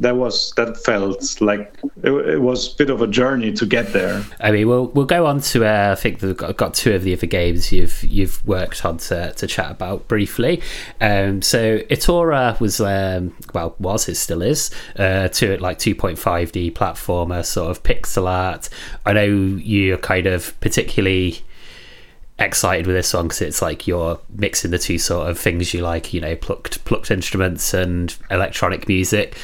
that was that felt like it, it, was a bit of a journey to get there. I mean, we'll we'll go on to uh, I think we've got, got, two of the other games you've you've worked on to, to chat about briefly. Um, so ITORAH was um, well was it still is uh, to like 2.5D platformer sort of pixel art. I know you're kind of particularly excited with this one because it's like you're mixing the two sort of things you like, you know, plucked plucked instruments and electronic music.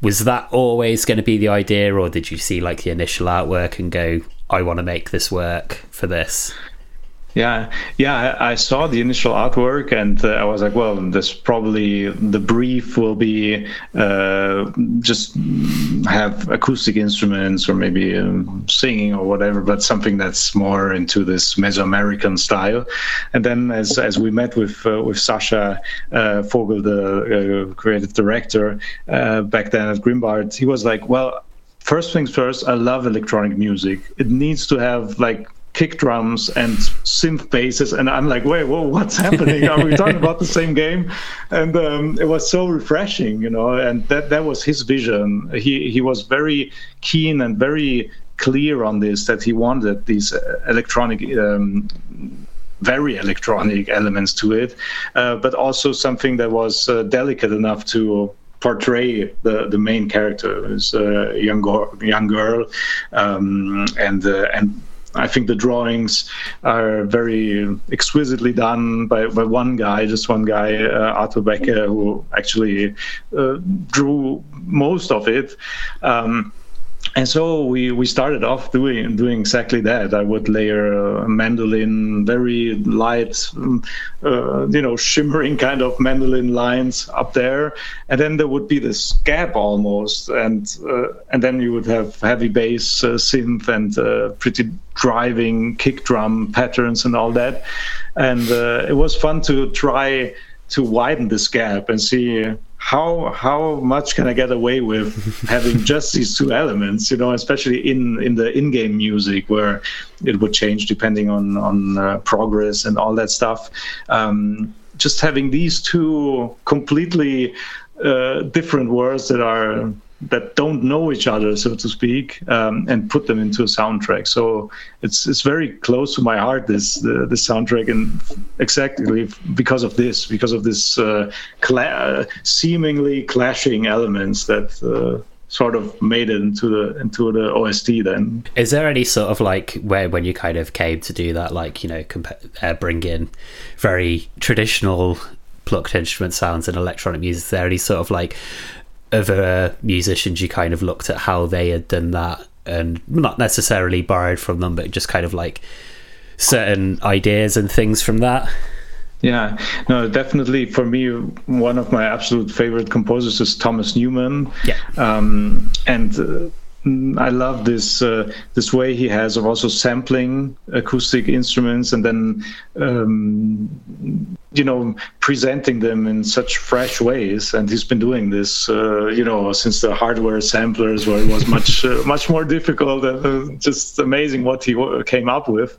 Was that always going to be the idea, or did you see like the initial artwork and go, "I want to make this work for this"? Yeah, yeah, I, saw the initial artwork and uh, I was like, well, this probably the brief will be uh, just have acoustic instruments or maybe um, singing or whatever, but something that's more into this Mesoamerican style. And then as as we met with uh, with Sascha uh, Vogel, the uh, creative director uh, back then at Grimbart, he was like, well. First things first, I love electronic music. It needs to have like kick drums and synth basses and i'm like wait whoa what's happening? Are we talking about the same game? And um, it was so refreshing you know and that that was his vision. He he was very keen and very clear on this that he wanted these uh, electronic um, very electronic elements to it uh, but also something that was uh, delicate enough to portray the, the main character as a young, young girl um, and uh, and I think the drawings are very exquisitely done by, by one guy, just one guy, uh, Arthur Becker, who actually uh, drew most of it. Um, and so we we started off doing doing exactly that. I would layer mandolin, very light, uh, you know, shimmering kind of mandolin lines up there, and then there would be this gap almost, and uh, and then you would have heavy bass uh, synth and uh, pretty driving kick drum patterns and all that, and uh, it was fun to try to widen this gap and see how how much can I get away with having just these two elements? You know, especially in in the in-game music where it would change depending on on uh, progress and all that stuff. Um, just having these two completely uh, different words that are that don't know each other, so to speak, um, and put them into a soundtrack. So it's it's very close to my heart this the, the soundtrack, and exactly because of this, because of this uh, cla- seemingly clashing elements that. Uh, sort of made it into the into the OST then. Is there any sort of like where when you kind of came to do that, like you know, comp- uh, bring in very traditional plucked instrument sounds and electronic music? Is there any sort of like other musicians you kind of looked at how they had done that and not necessarily borrowed from them, but just kind of like certain ideas and things from that? Yeah, no, definitely for me, one of my absolute favorite composers is Thomas Newman. Yeah. Um, and uh, I love this uh, this way he has of also sampling acoustic instruments and then um, you know presenting them in such fresh ways. And he's been doing this uh, you know since the hardware samplers where it was much uh, much more difficult and uh, just amazing what he came up with.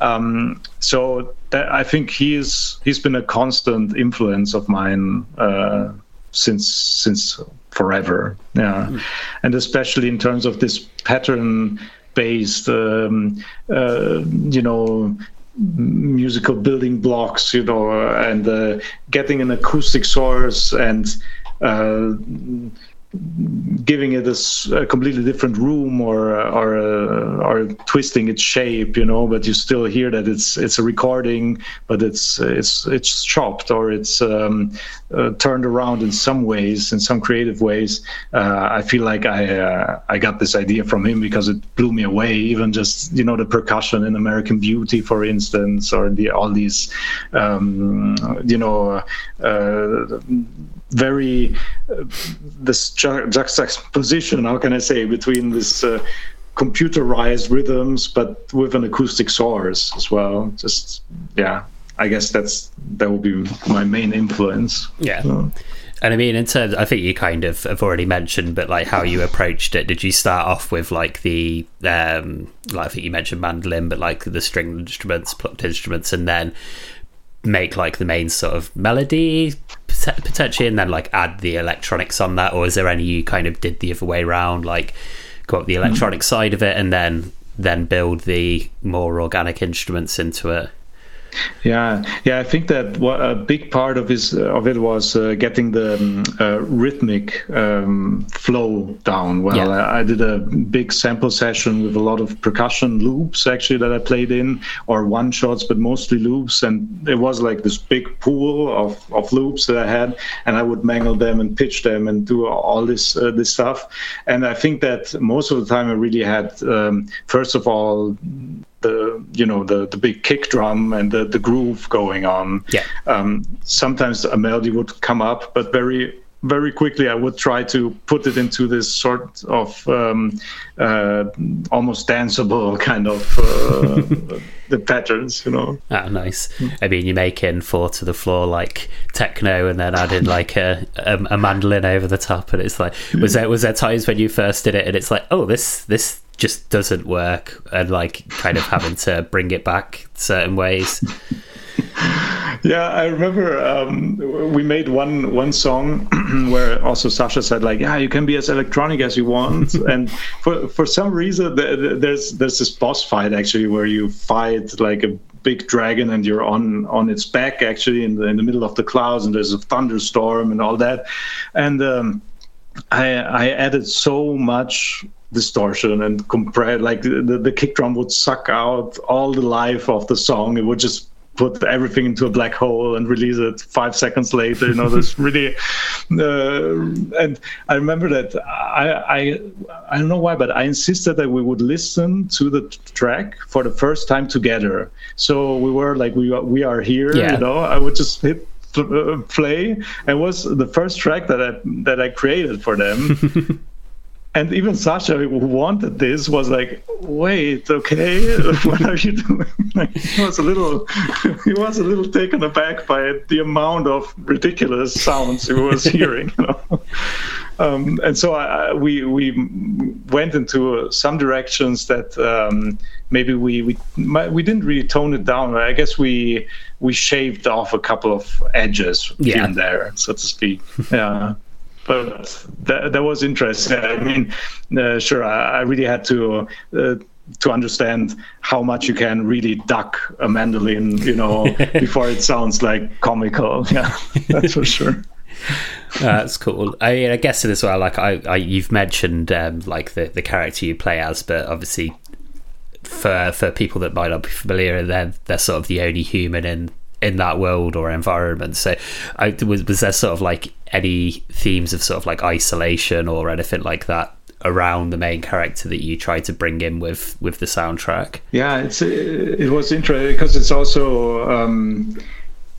Um, so that, I think he's he's been a constant influence of mine uh, since since forever. Yeah, mm. and especially in terms of this pattern based, um, uh, you know, musical building blocks, you know, and uh, getting an acoustic source and uh, giving it a, a, completely different room or or uh, or twisting its shape, you know. But you still hear that it's it's a recording, but it's it's it's chopped or it's um, uh, turned around in some ways, in some creative ways. Uh, I feel like I uh, I got this idea from him because it blew me away. Even just you know the percussion in American Beauty, for instance, or the all these um, you know uh, very uh, this ju- juxtaposition. How can I say between this uh, computerized rhythms, but with an acoustic source as well? Just yeah, I guess that's that will be my main influence. Yeah. So. And I mean, in terms, I think you kind of have already mentioned, but like how you approached it. Did you start off with like the, um, like I think you mentioned mandolin, but like the string instruments, plucked instruments, and then make like the main sort of melody potentially, and then like add the electronics on that, or is there any you kind of did the other way around, like go up the electronic mm-hmm. side of it, and then then build the more organic instruments into it? Yeah, yeah, I think that what a big part of his of it was uh, getting the um, uh, rhythmic um, flow down. Well, yeah. I, I, did a big sample session with a lot of percussion loops actually that I played in, or one shots, but mostly loops, and it was like this big pool of, of loops that I had, and I would mangle them and pitch them and do all this uh, this stuff. And I think that most of the time I really had, um, first of all, the you know the the big kick drum and the the groove going on. Yeah. Um, sometimes a melody would come up, but very very quickly I would try to put it into this sort of um, uh, almost danceable kind of uh, the patterns, you know. Ah, nice. I mean, you're making four to the floor like techno, and then adding like a, a, a mandolin over the top, and it's like was there was there times when you first did it, and it's like, oh, this this just doesn't work and like kind of having to bring it back certain ways. Yeah i remember um, we made one one song where also Sascha said like yeah you can be as electronic as you want. And for for some reason there's there's this boss fight actually where you fight like a big dragon and you're on on its back actually in the in the middle of the clouds and there's a thunderstorm and all that. And um, I, I added so much distortion and compress like the, the kick drum would suck out all the life of the song. It would just put everything into a black hole and release it five seconds later you know this really uh, and i remember that I, I i don't know why but i insisted that we would listen to the track for the first time together. So we were like we, we are here yeah. you know i would just hit play. And was the first track that i that i created for them and even Sascha, who wanted this, was like, "Wait, okay, what are you doing?" Like, he was a little, he was a little taken aback by the amount of ridiculous sounds he was hearing. You know? um, and so I, we we went into uh, some directions that um, maybe we we we didn't really tone it down. I guess we we shaved off a couple of edges Yeah. here and there, so to speak. Yeah. But that, that was interesting. I mean, uh, sure, I, I really had to uh, to understand how much you can really duck a mandolin, you know, before it sounds like comical. Yeah, that's for sure. That's cool. I mean, I guess it as well. Like I, I you've mentioned um, like the the character you play as, but obviously for for people that might not be familiar, they're they're sort of the only human in in that world or environment. So, I, was was there sort of like any themes of sort of like isolation or anything like that around the main character that you tried to bring in with with the soundtrack? Yeah, it's it was interesting because it's also um,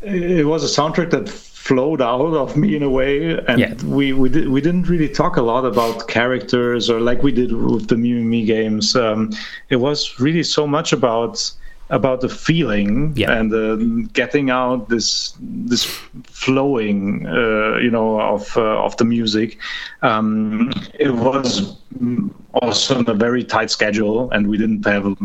it was a soundtrack that flowed out of me in a way, and Yeah. we we did, we didn't really talk a lot about characters or like we did with the Mimimi games. Um, it was really so much about about the feeling Yeah. and uh, getting out this this flowing uh, you know of uh, of the music um, it was also on a very tight schedule and we didn't have a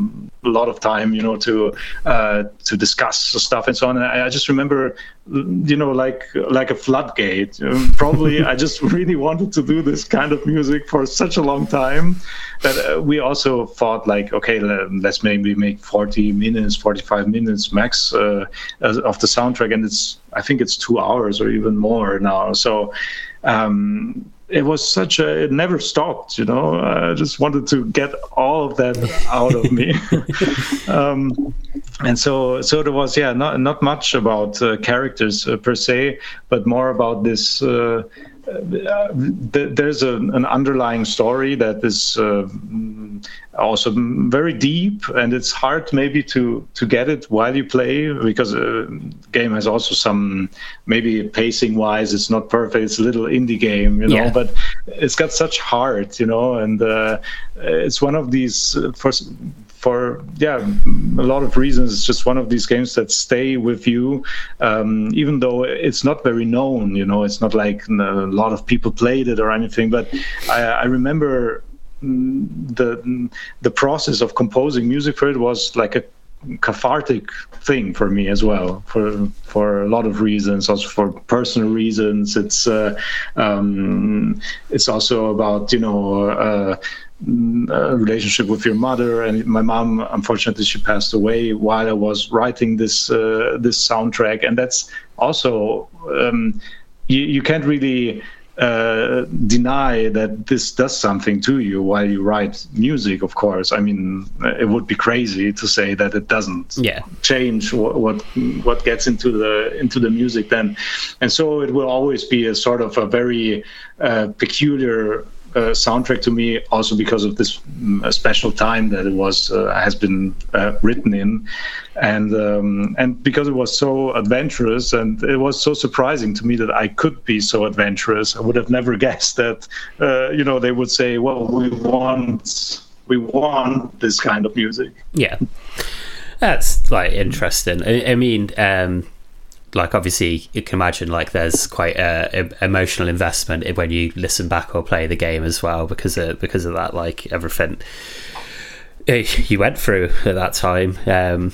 lot of time you know to uh, to discuss stuff and so on. And I, I just remember you know like like a floodgate. Probably I just really wanted to do this kind of music for such a long time that uh, we also thought like okay let's maybe make 40 minutes 45 minutes max uh, of the soundtrack and it's i think it's two hours or even more now. So um it was such a it never stopped you know? I just wanted to get all of that out of me. Um and so so there was yeah not not much about uh, characters uh, per se but more about this uh, uh, th- there's a, an underlying story that is uh, mm, also very deep and it's hard maybe to to get it while you play because uh, game has also some maybe pacing wise it's not perfect it's a little indie game you know Yeah. but it's got such heart you know and uh, it's one of these uh, for for yeah a lot of reasons. It's just one of these games that stay with you um, even though it's not very known you know it's not like a lot of people played it or anything but i, I remember mm, the the process of composing music for it was like a cathartic thing for me as well for for a lot of reasons also for personal reasons. It's uh, um, it's also about you know uh, mm, relationship with your mother and my mom unfortunately she passed away while i was writing this uh, this soundtrack. And that's also um, you, you can't really uh, deny that this does something to you while you write music of course. I mean it would be crazy to say that it doesn't Yeah. change what, what what gets into the into the music then. And so it will always be a sort of a very uh, peculiar uh, soundtrack to me also because of this a special time that it was uh, has been uh, written in. And um, and because it was so adventurous and it was so surprising to me that I could be so adventurous I would have never guessed that uh, you know they would say well we want we want this kind of music. Yeah, that's like interesting. I, I mean, um, like obviously you can imagine like there's quite a, a emotional investment when you listen back or play the game as well because of because of that like everything you went through at that time. Um,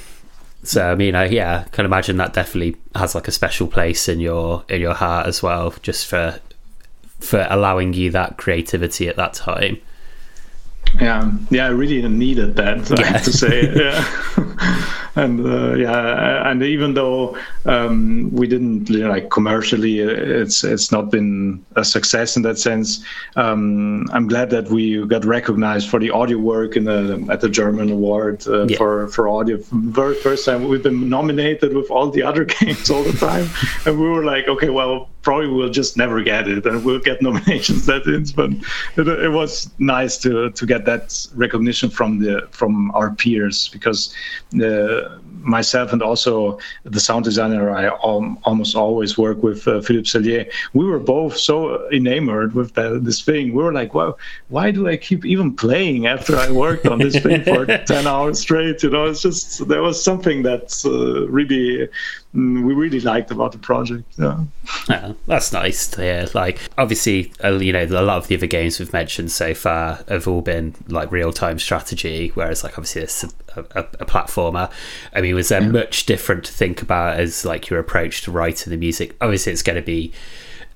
so I mean, I yeah, I can imagine that definitely has like a special place in your in your heart as well, just for for allowing you that creativity at that time. yeah yeah i really needed that i have to say yeah and uh, yeah and even though um, we didn't you know, like commercially it's it's not been a success in that sense um, i'm glad that we got recognized for the audio work in the at the german award uh, Yeah. for for audio very first time we've been nominated with all the other games all the time and we were like okay well probably we'll just never get it, and we'll get nominations that is. But it, it, was nice to to get that recognition from the from our peers because uh, myself and also the sound designer I al- almost always work with, uh, Philippe Cellier. We were both so enamored with that, this thing. We were like, "Well, why do I keep even playing after I worked on this thing for ten hours straight?" You know, it's just there was something that uh, really we really liked about the project. Yeah. yeah, that's nice to hear. Like, obviously, uh, you know, a lot of the other games we've mentioned so far have all been like real time strategy, whereas, like, obviously, it's a, a, a platformer. I mean, was there yeah. much different to think about as like your approach to writing the music? Obviously, it's going to be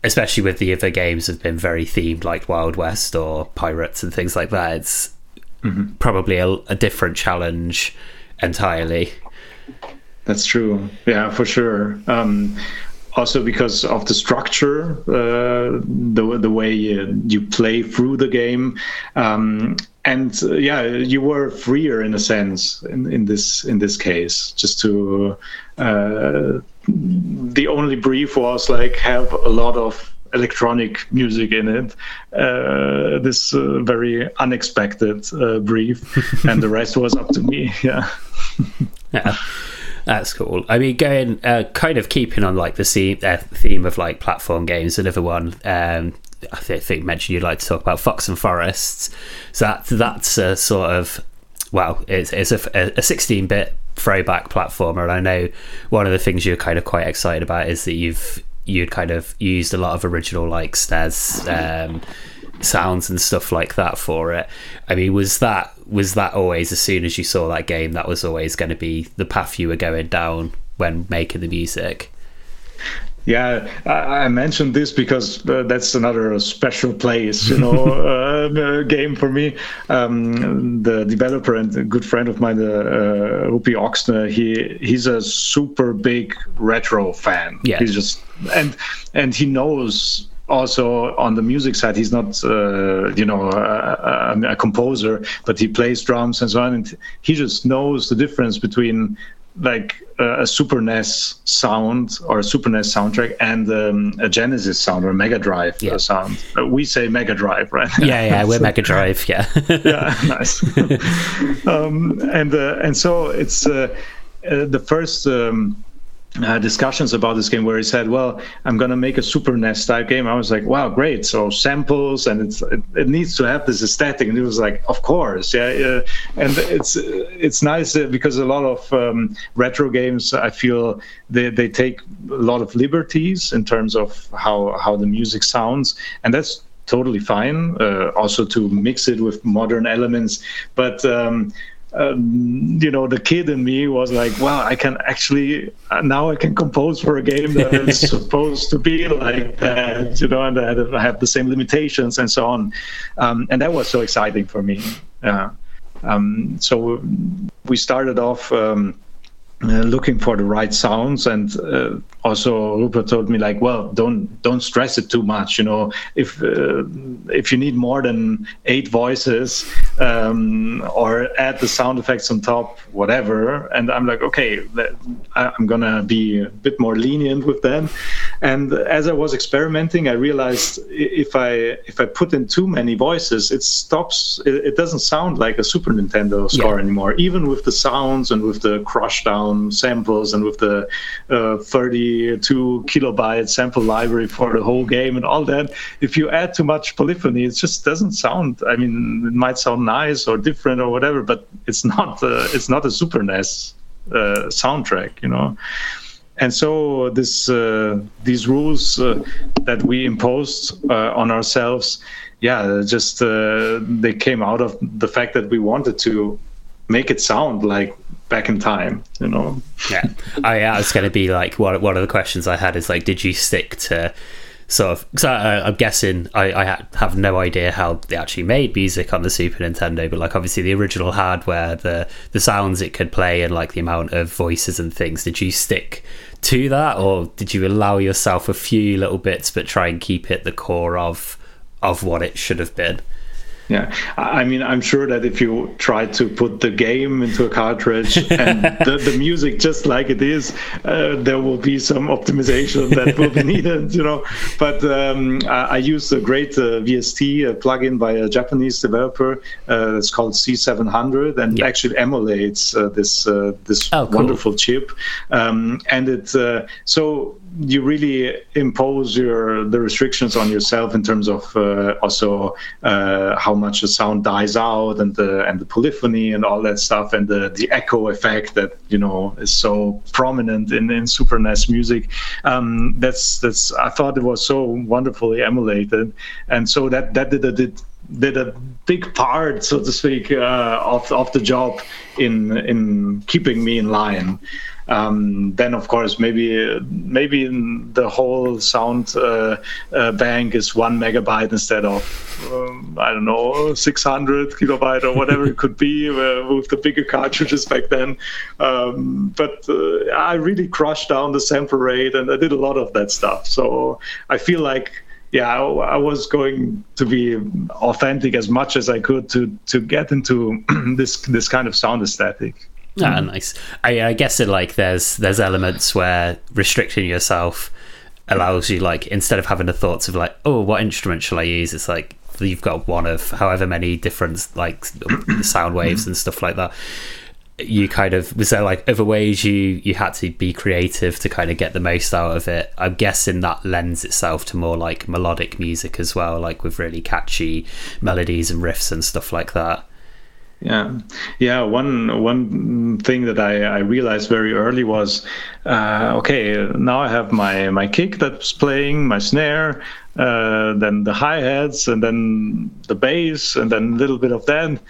especially with the other games have been very themed like Wild West or Pirates and things like that. It's mm-hmm. probably a, a, different challenge entirely. That's true. Yeah, for sure. Um, also because of the structure, uh, the the way you, you, play through the game, um, and uh, yeah, you were freer in a sense in, in this in this case. Just to uh, the only brief was like have a lot of electronic music in it. Uh, this uh, very unexpected uh, brief, and the rest was up to me. Yeah. yeah. That's cool. I mean, going uh, kind of keeping on like the theme, uh, of like platform games. Another one. Um, I think you mentioned you'd like to talk about Fox n Forests. So that that's a sort of well, it's it's a, a 16 bit throwback platformer, and I know one of the things you're kind of quite excited about is that you've you'd kind of used a lot of original like SNES um, sounds and stuff like that for it. I mean, was that was that always as soon as you saw that game, that was always going to be the path you were going down when making the music? Yeah, I, mentioned this because uh, that's another special place, you know, uh, game for me. Um, the developer and a good friend of mine, uh, uh Rupi Ochsner, he he's a super big retro fan. Yeah, he's just and and he knows also on the music side he's not uh, you know a, a, a, composer but he plays drums and so on and he just knows the difference between like a Super NES sound or a Super NES soundtrack and um, a Genesis sound or a Mega Drive yeah. sound. Uh, we say Mega Drive, right? Yeah, yeah, we're Mega Drive. Yeah, yeah, nice. um, and uh, and so it's uh, uh the first. Um, uh, discussions about this game where he said, "Well, I'm going to make a Super NES type game." I was like, "Wow, great!" So samples and it's it, it needs to have this aesthetic, and he was like, "Of course, yeah." Uh, and it's it's nice uh, because a lot of um, retro games, I feel they they take a lot of liberties in terms of how how the music sounds, and that's totally fine. Uh, also to mix it with modern elements, but um, um, you know, the kid in me was like, wow, I can actually, uh, now I can compose for a game that is supposed to be like that, you know, and I have the same limitations and so on. Um, and that was so exciting for me. Yeah. Um, so we started off um, uh, looking for the right sounds and uh, also Rupert told me like well don't don't stress it too much you know. If uh, if you need more than eight voices um, or add the sound effects on top whatever. And I'm like okay I'm gonna be a bit more lenient with them and as I was experimenting I realized if I if I put in too many voices it stops it, it doesn't sound like a Super Nintendo score yeah. anymore. Even with the sounds and with the crush down samples and with the uh, 32 kilobyte sample library for the whole game and all that, if you add too much polyphony, it just doesn't sound. I mean, it might sound nice or different or whatever, but it's not. Uh, it's not a Super NES uh, soundtrack, you know and so this uh, these rules uh, that we imposed uh, on ourselves yeah just they came out of the fact that we wanted to make it sound like back in time, you know. Yeah, I, I was going to be like one one of the questions I had is like, did you stick to sort of? Because I'm guessing I, I have no idea how they actually made music on the Super Nintendo, but like obviously the original hardware, the the sounds it could play, and like the amount of voices and things. Did you stick to that, or did you allow yourself a few little bits, but try and keep it the core of of what it should have been? Yeah i mean i'm sure that if you try to put the game into a cartridge and the, the music just like it is uh, there will be some optimization that will be needed you know but um, I, I, use a great uh, vst a plugin by a japanese developer uh, it's called c700 and yeah. actually emulates uh, this uh, this oh, cool. wonderful chip um, and it uh, so you really impose your the restrictions on yourself in terms of uh, also uh, how much the sound dies out and the and the polyphony and all that stuff and the the echo effect that you know is so prominent in in Super NES music. Um, that's that's I thought it was so wonderfully emulated, and so that that did a did did a big part, so to speak, uh, of of the job in in keeping me in line um, then of course maybe maybe the whole sound uh, uh, bank is one megabyte instead of um, I don't know 600 kilobyte or whatever it could be uh, with the bigger cartridges back then. Um, but uh, I really crushed down the sample rate and I did a lot of that stuff. So I feel like yeah, I, I, was going to be authentic as much as I could to to get into this this kind of sound aesthetic. Ah, mm. nice. I, I guess it like there's there's elements where restricting yourself allows you like instead of having the thoughts of like oh what instrument shall I use it's like you've got one of however many different like sound waves and stuff like that you kind of was there like other ways you you had to be creative to kind of get the most out of it i'm guessing that lends itself to more like melodic music as well like with really catchy melodies and riffs and stuff like that yeah, yeah. One one thing that I, I realized very early was, uh, okay, now I have my my kick that's playing, my snare, uh, then the hi hats, and then the bass, and then a little bit of that.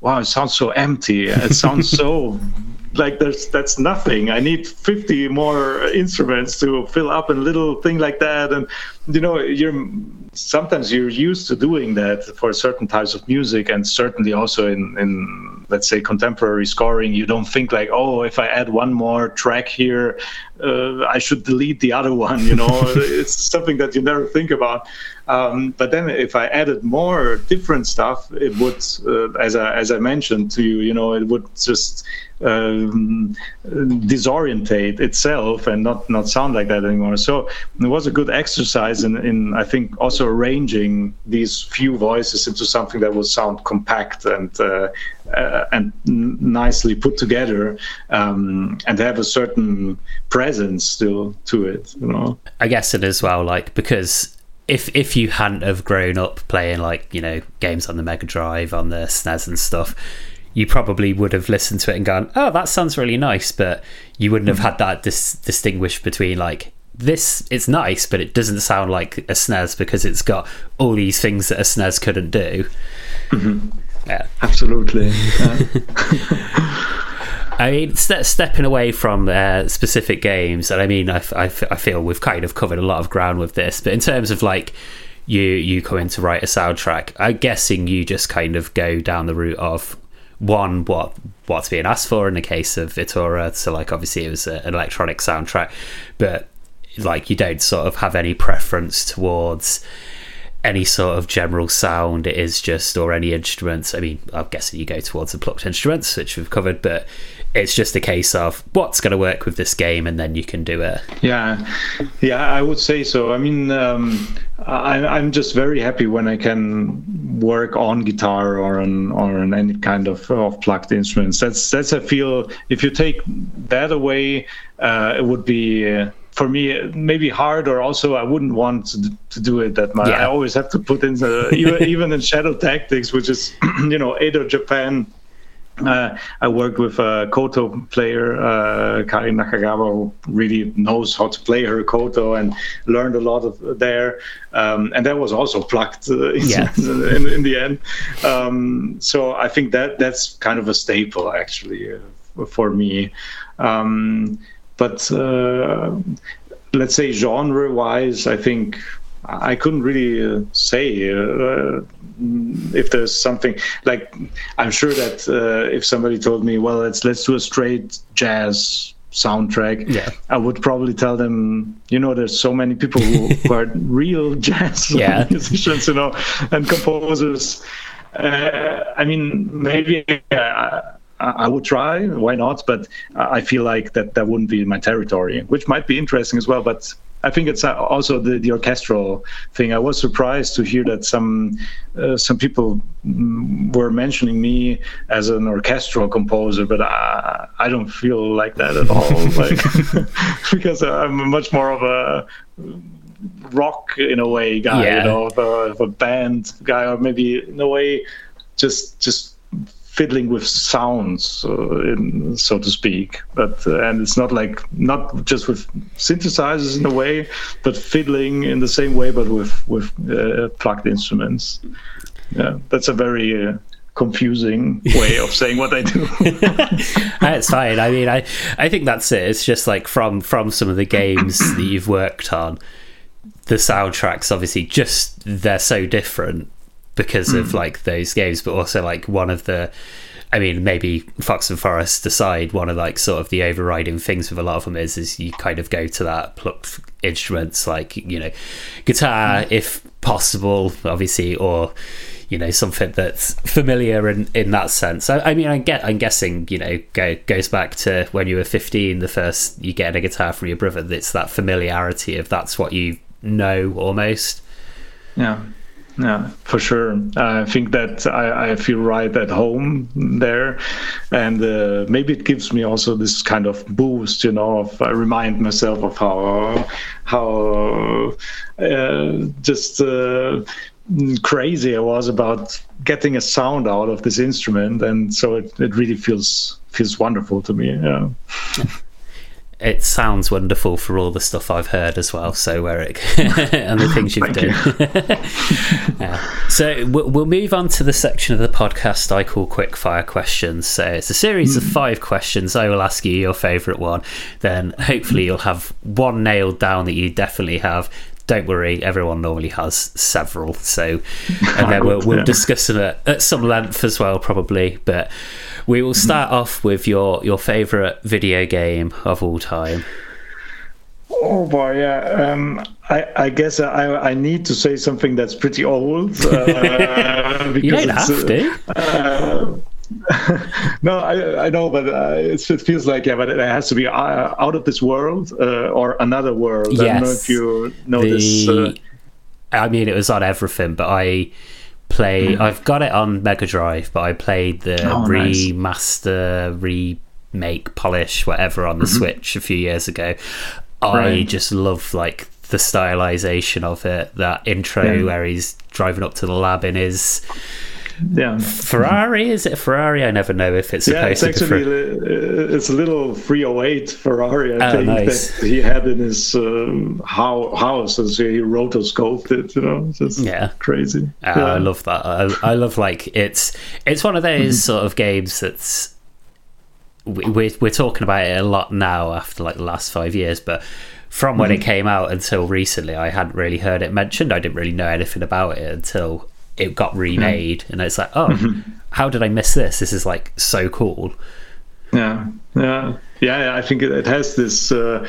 Wow, it sounds so empty. It sounds so like there's that's nothing. I need 50 more instruments to fill up a little thing like that, and you know you're sometimes you're used to doing that for certain types of music and certainly also in, in let's say contemporary scoring. You don't think like oh if i add one more track here uh, i should delete the other one you know? It's something that you never think about um, but then if i added more different stuff it would uh, as, I, as i mentioned to you you know it would just um, disorientate itself and not not sound like that anymore. So it was a good exercise in, in I think also arranging these few voices into something that would sound compact and uh, uh, and nicely put together um, and have a certain presence still to it. You know, I guess it as well, like because if if you hadn't have grown up playing like you know games on the Mega Drive on the SNES and stuff, you probably would have listened to it and gone, "Oh, that sounds really nice," but you wouldn't have had that dis- distinguish between like this. It's nice, but it doesn't sound like a SNES because it's got all these things that a SNES couldn't do. Mm-hmm. Yeah, absolutely. Yeah. I mean, st- stepping away from uh, specific games, and I mean, I, I, I feel we've kind of covered a lot of ground with this, but in terms of like you you come in to write a soundtrack, I'm guessing you just kind of go down the route of one what what's being asked for in the case of ITORAH. So like obviously it was an electronic soundtrack, but like you don't sort of have any preference towards any sort of general sound it is just or any instruments i mean i'm guessing you go towards the plucked instruments which we've covered but it's just a case of what's going to work with this game and then you can do it. Yeah. Yeah i would say so. I mean um, I, am just very happy when i can work on guitar or on or on any kind of, of plucked instruments. That's that's i feel if you take that away uh, it would be uh, for me maybe hard or also i wouldn't want to, to do it that much. Yeah. i always have to put in even, even in shadow tactics which is you know Edo Japan uh, I worked with a koto player, uh, Kari Nakagawa, who really knows how to play her koto and learned a lot of there. Um, and that was also plucked uh, in, in, the end. Um, so I think that that's kind of a staple actually uh, for me. Um, but uh, let's say genre wise, I think I couldn't really uh, say uh, if there's something like I'm sure that uh, if somebody told me, well, let's let's do a straight jazz soundtrack, yeah. I would probably tell them, you know, there's so many people who, who are real jazz yeah. musicians, you know, and composers uh, I mean, maybe uh, I would try. Why not? But I feel like that that wouldn't be my territory, which might be interesting as well. But I think it's uh, also the, the orchestral thing. I was surprised to hear that some uh, some people were mentioning me as an orchestral composer, but I, I don't feel like that at all. like because I'm much more of a rock in a way guy, yeah. you know, of a, of a band guy, or maybe in a way just just fiddling with sounds, uh, in, so to speak. But uh, and it's not like not just with synthesizers in a way, but fiddling in the same way, but with with uh, plugged instruments. Yeah, that's a very uh, confusing way of saying what I do. that's fine. I mean, I I think that's it. It's just like from from some of the games that you've worked on, the soundtracks obviously just they're so different because mm. of hmm. like those games, but also like one of the I mean, maybe Fox and Forest aside, one of like sort of the overriding things with a lot of them is is you kind of go to that plucked instruments like you know guitar mm. if possible, obviously, or you know something that's familiar in in that sense. I, I mean, I get I'm guessing you know go, goes back to when you were 15, the first you get a guitar from your brother. That's that familiarity of that's what you know almost. Yeah yeah for sure. I think that I, I, feel right at home there. And uh, maybe it gives me also this kind of boost you know of i remind myself of how how uh, just uh, crazy i was about getting a sound out of this instrument. And so it, it really feels feels wonderful to me yeah it sounds wonderful for all the stuff I've heard as well. So Eric, and the things you've done. You. yeah. So we'll move on to the section of the podcast I call quick fire questions. So it's a series mm. of hmm. five questions. I will ask you your favourite one. Then hopefully you'll have one nailed down that you definitely have. Don't worry, everyone normally has several. So, and then we'll, we'll yeah. discuss them at, at some length as well, probably. But we will start off with your your favorite video game of all time. Oh boy, yeah. Um, I, I guess I, I need to say something that's pretty old. Uh, you don't have to. Uh, no, I, I know, but uh, it feels like yeah, but it has to be uh, out of this world uh, or another world. Yes. I don't know if you know the, this. Uh, I mean, it was on everything, but I play. Mm. I've got it on Mega Drive, but I played the oh, remaster, nice. remake, polish, whatever on the mm-hmm. Switch a few years ago. Right. I just love like the stylization of it. That intro yeah. where he's driving up to the lab in his yeah Ferrari is it Ferrari? I never know if it's yeah, supposed it's actually to uh, it's a little 308 Ferrari. I oh, think nice. that he had in his um, house as he rotoscoped it. You know, yeah, crazy. Uh, yeah. I love that. I, I, love like it's it's one of those mm-hmm. sort of games that's we're we're talking about it a lot now after like the last five years, but from when mm-hmm. it came out until recently, I hadn't really heard it mentioned. I didn't really know anything about it until it got remade, mm. and it's like, oh, mm-hmm. how did I miss this? This is like so cool. Yeah, yeah, yeah. I think it has this. Uh,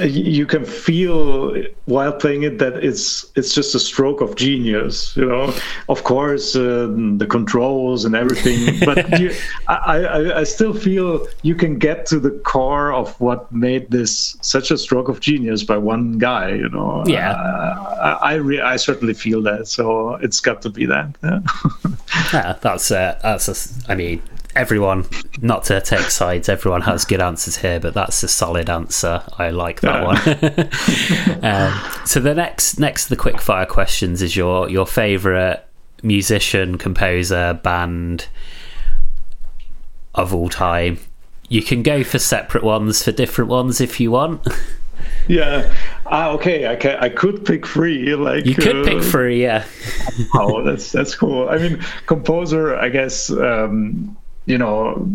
you can feel while playing it that it's it's just a stroke of genius you know? Of course uh, the controls and everything but you, I, I, I still feel you can get to the core of what made this such a stroke of genius by one guy you know? Yeah. Uh, I I, re- I, certainly feel that so it's got to be that yeah, yeah that's uh, that's a, I mean everyone, not to take sides, everyone has good answers here, but that's a solid answer. I like that one. um, so the next next to the quick fire questions is your your favorite musician, composer, band of all time. You can go for separate ones for different ones if you want. yeah. Ah, okay. I can. I could pick three. Like you could uh, pick three. Yeah. oh, that's that's cool. I mean, composer. I guess. Um, you know,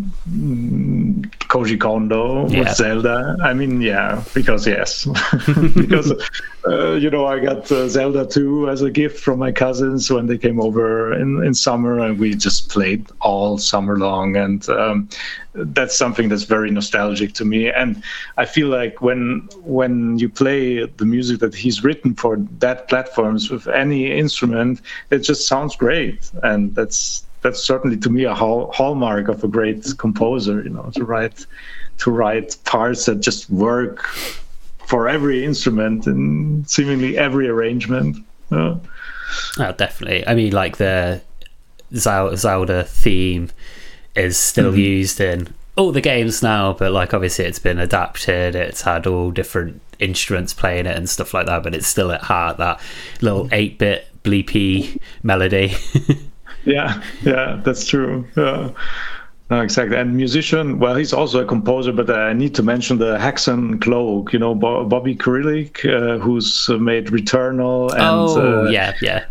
Koji Kondo yeah. with Zelda. I mean, yeah, because yes, because uh, you know I got uh, Zelda 2 as a gift from my cousins when they came over in, in summer, and we just played all summer long, and um, that's something that's very nostalgic to me. And I feel like when when you play the music that he's written for that platforms with any instrument, it just sounds great, and that's that's certainly to me a hall, hallmark of a great composer. You know, to write to write parts that just work for every instrument and seemingly every arrangement. Uh, oh, definitely. I mean, like the Zelda theme is still mm-hmm. used in all the games now, but like obviously it's been adapted. It's had all different instruments playing it and stuff like that, but it's still at heart that little eight bit bleepy melody. yeah, yeah, that's true. Yeah. No, exactly. And musician, well, he's also a composer, but I need to mention the Haxan Cloak, you know, Bobby Krlic, uh, who's made Returnal. And, oh, uh, yeah, yeah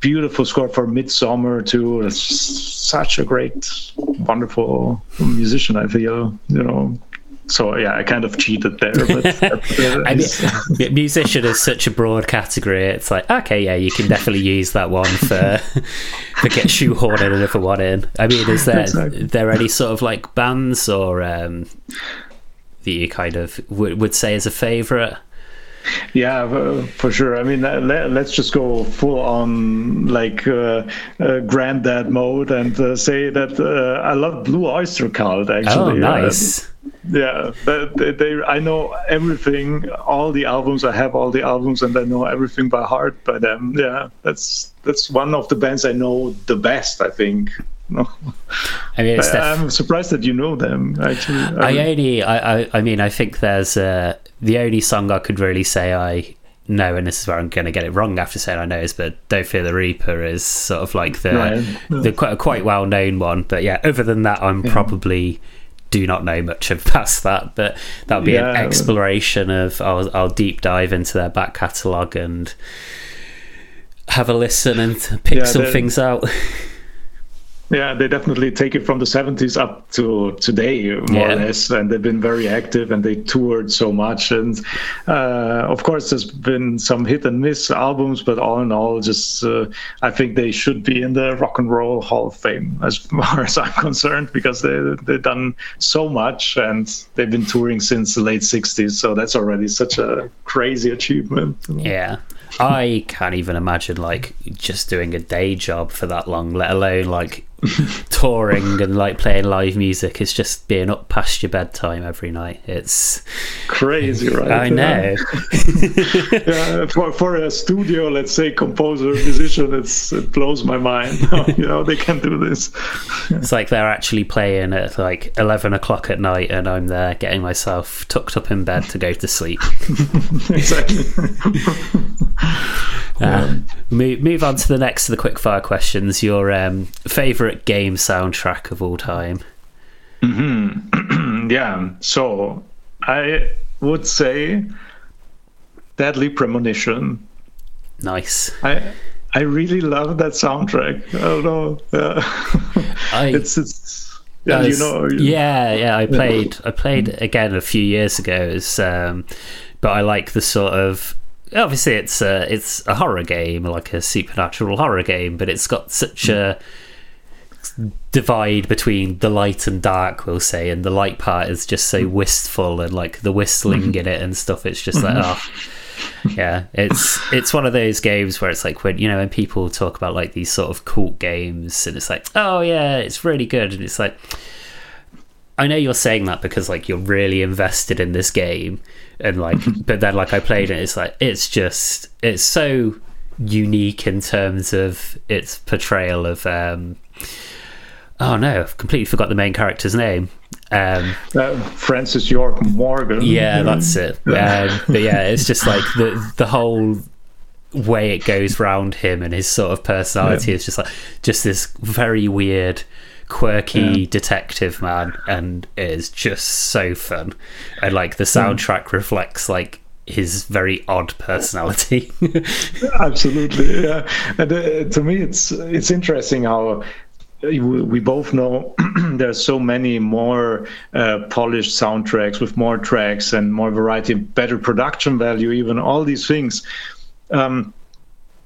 beautiful score for Midsommar too. It's such a great, wonderful musician. I feel you know. So yeah, I kind of cheated there. But I mean, musician is such a broad category. It's like okay, yeah, you can definitely use that one for for get shoehorning another one in. I mean, is there exactly. there any sort of like bands or um, that you kind of would, would say is a favorite? Yeah, for sure. I mean, let, us just go full on like uh, uh, granddad mode and uh, say that uh, I love Blue Oyster Cult. Actually, oh, nice. yeah, they, they, I know everything, all the albums. I have all the albums, and I know everything by heart by them. Yeah, that's that's one of the bands I know the best. I think. No. I mean, def- I'm surprised that you know them. Actually, I, I only, I, I, I mean, I think there's uh, the only song I could really say I know, and this is where I'm going to get it wrong after saying I know, is but "Don't Fear the Reaper" is sort of like the right. the quite quite well known one. But yeah, other than that, I'm yeah. probably do not know much of past that. But that'll be yeah. an exploration of I'll, I'll deep dive into their back catalogue and have a listen and pick yeah, some things out. Yeah, they definitely take it from the 70s up to today, more yeah. or less. And they've been very active and they toured so much. And uh, of course, there's been some hit and miss albums, but all in all, just uh, I think they should be in the Rock and Roll Hall of Fame as far as I'm concerned because they, they've done so much and they've been touring since the late 60s. So that's already such a crazy achievement. Yeah. I can't even imagine like just doing a day job for that long, let alone like touring and like playing live music is just being up past your bedtime every night. It's crazy, right? I know. yeah, for for a studio, let's say composer, musician, it's it blows my mind. you know, they can do this. it's like they're actually playing at like eleven o'clock at night, and I'm there getting myself tucked up in bed to go to sleep. exactly. Uh, move, move on to the next of the quickfire questions. Your um, favorite game soundtrack of all time? Mm-hmm. yeah. So I would say Deadly Premonition. Nice. I I really love that soundtrack. I don't know. Uh, I, it's it's yeah, was, you know. Yeah, yeah. I played I played again a few years ago. It's, um, but I like the sort of obviously it's a, it's a horror game, like a supernatural horror game, but it's got such a divide between the light and dark, we'll say, and the light part is just so mm. wistful and like the whistling mm-hmm. in it and stuff. It's just like mm-hmm. oh. yeah, it's it's one of those games where it's like when you know when people talk about like these sort of cult games and it's like oh yeah it's really good and it's like I know you're saying that because like you're really invested in this game and like but then like I played it it's like it's just it's so unique in terms of its portrayal of um oh no I've completely forgot the main character's name. Um uh, Francis York Morgan. Yeah that's it. Um, but yeah it's just like the the whole way it goes round him and his sort of personality yeah. is just like just this very weird quirky yeah. detective man and it is just so fun. And like the soundtrack mm. reflects like his very odd personality. Absolutely yeah. And uh, to me it's it's interesting how we both know there's so many more uh, polished soundtracks with more tracks and more variety better production value even all these things. Um,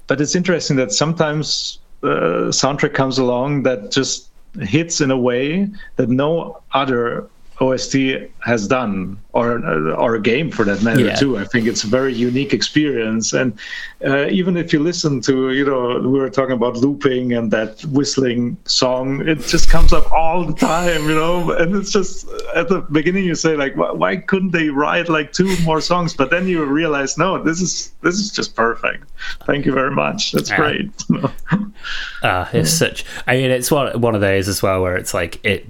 but it's interesting that sometimes uh, soundtrack comes along that just hits in a way that no other OST has done, or or a game for that matter Yeah. too. I think it's a very unique experience, and uh, even if you listen to, you know, we were talking about looping and that whistling song, it just comes up all the time, you know, and it's just at the beginning you say like, why, why couldn't they write like two more songs? But then you realize, no, this is this is just perfect. Thank you very much. That's great. Ah, it's such. I mean, it's one one of those as well where it's like it.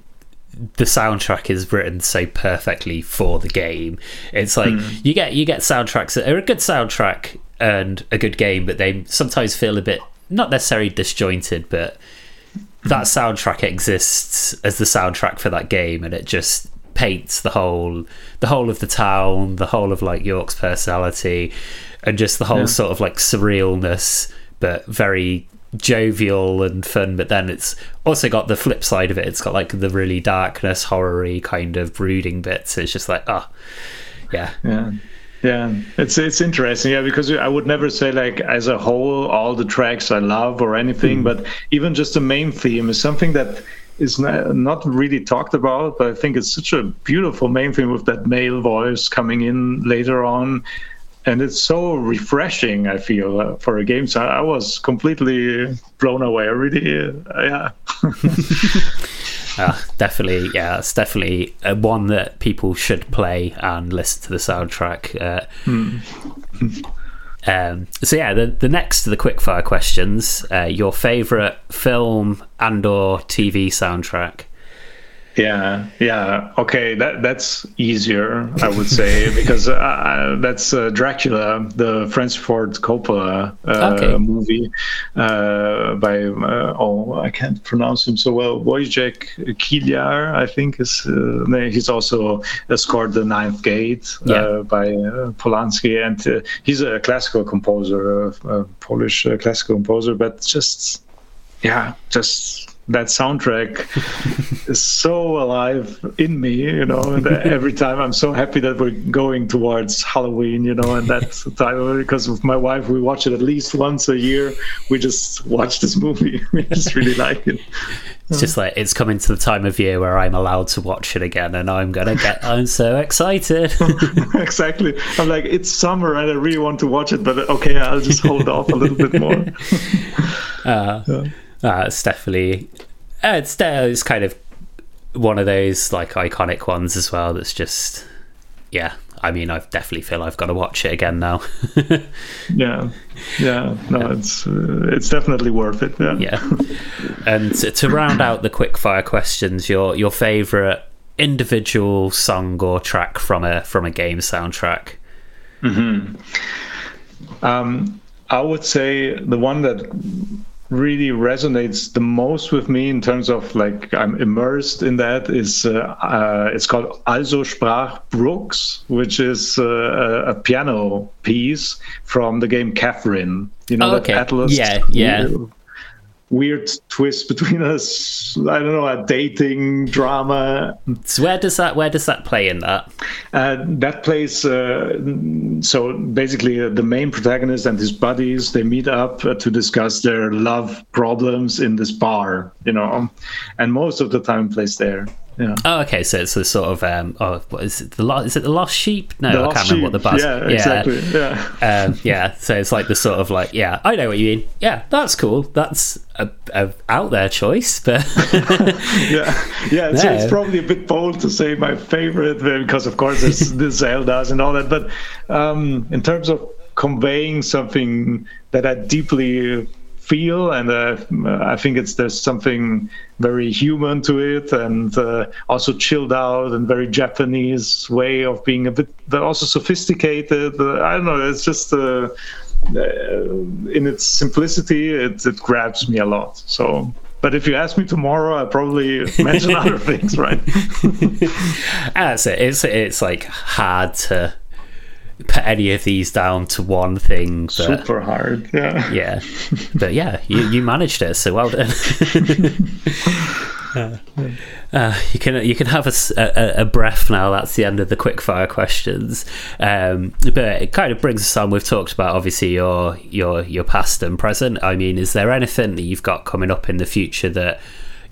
The soundtrack is written so perfectly for the game. It's like hmm. you get you get soundtracks that are a good soundtrack and a good game, but they sometimes feel a bit not necessarily disjointed, but that soundtrack exists as the soundtrack for that game, and it just paints the whole the whole of the town, the whole of like York's personality, and just the whole Yeah. sort of like surrealness, but very jovial and fun. But then it's also got the flip side of it. It's got like the really darkness, horror-y kind of brooding bits. It's just like, oh, yeah, yeah yeah it's it's interesting yeah because i would never say like as a whole all the tracks i love or anything mm. but even just the main theme is something that is not really talked about but i think it's such a beautiful main theme with that male voice coming in later on and it's so refreshing i feel uh, for a game so i was completely blown away I really uh, yeah Uh, definitely, yeah, it's definitely uh, one that people should play and listen to the soundtrack. Uh, um, so yeah, the the next to the quickfire questions, uh, your favorite film and or TV soundtrack. Yeah, yeah. Okay, that that's easier, I would say, because uh, that's uh, Dracula, the Francis Ford Coppola uh, Okay. movie uh, by uh, oh I can't pronounce him so well. Wojciech Kilar, I think is uh, he's also uh, scored the Ninth Gate Yeah. uh, by uh, Polanski, and uh, he's a classical composer, uh, a Polish uh, classical composer, but just yeah, just that soundtrack is so alive in me, you know. And every time I'm so happy that we're going towards Halloween, you know, and that time because with my wife we watch it at least once a year. We just watch this movie. we just really like it. It's just like it's coming to the time of year where I'm allowed to watch it again, and I'm gonna get. I'm so excited. exactly. I'm like, it's summer and I really want to watch it, but okay, I'll just hold off a little bit more. Uh, definitely uh, it's uh, it's kind of one of those like iconic ones as well. That's just yeah. I mean, I definitely feel I've got to watch it again now. Yeah, yeah. No, it's uh, it's definitely worth it. Yeah. yeah. And to, to round out the quick fire questions, your your favorite individual song or track from a from a game soundtrack. Hmm. Um, I would say the one that really resonates the most with me in terms of like I'm immersed in that is uh, uh, it's called Also sprach Brooks, which is uh, a, piano piece from the game Catherine. You know Oh, that okay. Atlus. Yeah, yeah. Weird twist between us. I don't know a dating drama So where does that where does that play in that? uh, that plays uh, so basically uh, the main protagonist and his buddies they meet up uh, to discuss their love problems in this bar you know and most of the time plays there yeah Oh, okay. So it's the sort of um. Oh, what is it? The lo- is it the lost sheep? No, The I can't remember what the Sheep. buzz. yeah exactly yeah um, yeah, so it's like the sort of like, yeah, I know what you mean. Yeah, that's cool. That's a, a out there choice, but yeah, yeah. It's, it's probably a bit bold to say my favorite uh, because, of course, it's the Zeldas and all that. But um, in terms of conveying something that I deeply feel, and uh, I think it's there's something very human to it, and uh, also chilled out and very Japanese way of being a bit, but also sophisticated. Uh, I don't know. It's just. Uh, uh, in its simplicity, it, it grabs me a lot. So, but if you ask me tomorrow, I'll probably mention other things, right? that's it. It's it's like hard to put any of these down to one thing. But Super hard. Yeah. yeah, but yeah, you you managed it. So well done. Uh, uh, you can you can have a a breath now. That's the end of the quick fire questions. Um, but it kind of brings us on. We've talked about obviously your your your past and present. I mean, is there anything that you've got coming up in the future that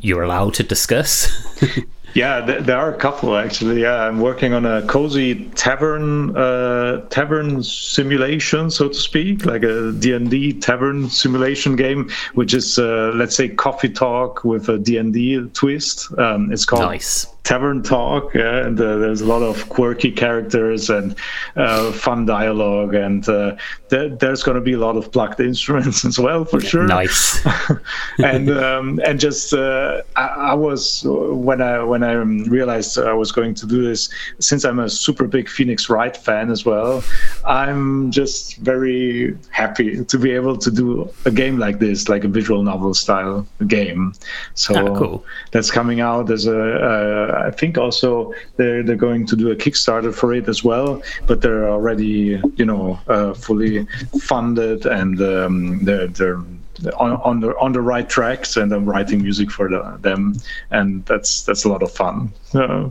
you're allowed to discuss. Yeah, there are a couple actually. Yeah, I'm working on a cozy tavern uh, tavern simulation, so to speak, like a D&D tavern simulation game, which is uh, let's say coffee talk with a D&D twist. Um, it's called nice. Tavern Talk, yeah, and uh, there's a lot of quirky characters and uh, fun dialogue, and uh, th- there's going to be a lot of plucked instruments as well, for sure. Nice. and um, and just uh, I, I, was when I when I realized I was going to do this, since I'm a super big Phoenix Wright fan as well, I'm just very happy to be able to do a game like this, like a visual novel style game. So oh, cool. that's coming out as a, a I think also they're they're going to do a Kickstarter for it as well, but they're already you know uh, fully funded and um, they're they're on, on the on the right tracks and I'm writing music for the, them and that's that's a lot of fun. Uh,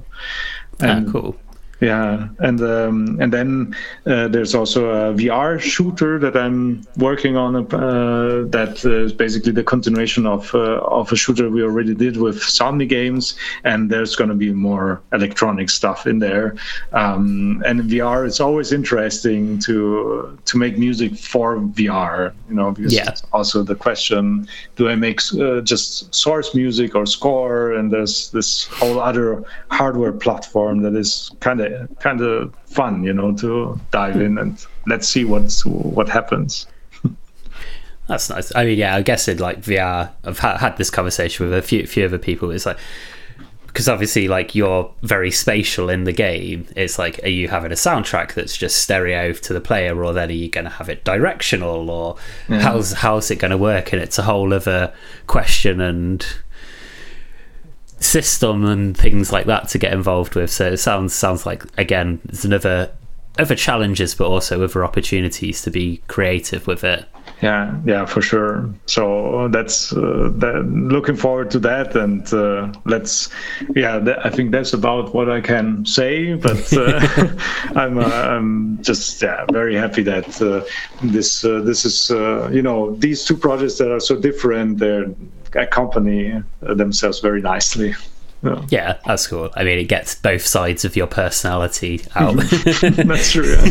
and, ah, cool yeah and um, and then uh, there's also a vr shooter that i'm working on uh, that is basically the continuation of uh, of a shooter we already did with Somni games and there's going to be more electronic stuff in there um, and in vr it's always interesting to to make music for vr you know because yeah. also the question do i make uh, just source music or score and there's this whole other hardware platform that is kind of kind of fun, you know, to dive in and let's see what's what happens. That's nice. I mean, yeah, I guess in like VR, I've ha- had this conversation with a few few other people. It's like because obviously, like you're very spatial in the game. It's like, are you having a soundtrack that's just stereo to the player, or then are you going to have it directional, or yeah. how's how's it going to work? And it's a whole other question and system and things like that to get involved with. So it sounds sounds like again there's another other challenges, but also other opportunities to be creative with it. Yeah, yeah, for sure. So that's uh, that, looking forward to that, and uh, let's. Yeah, th- I think that's about what I can say. But uh, I'm, uh, I'm just yeah very happy that uh, this uh, this is you know these two projects that are so different. They're accompany themselves very nicely. Yeah. yeah. that's cool. I mean, it gets both sides of your personality out. that's true. Yeah.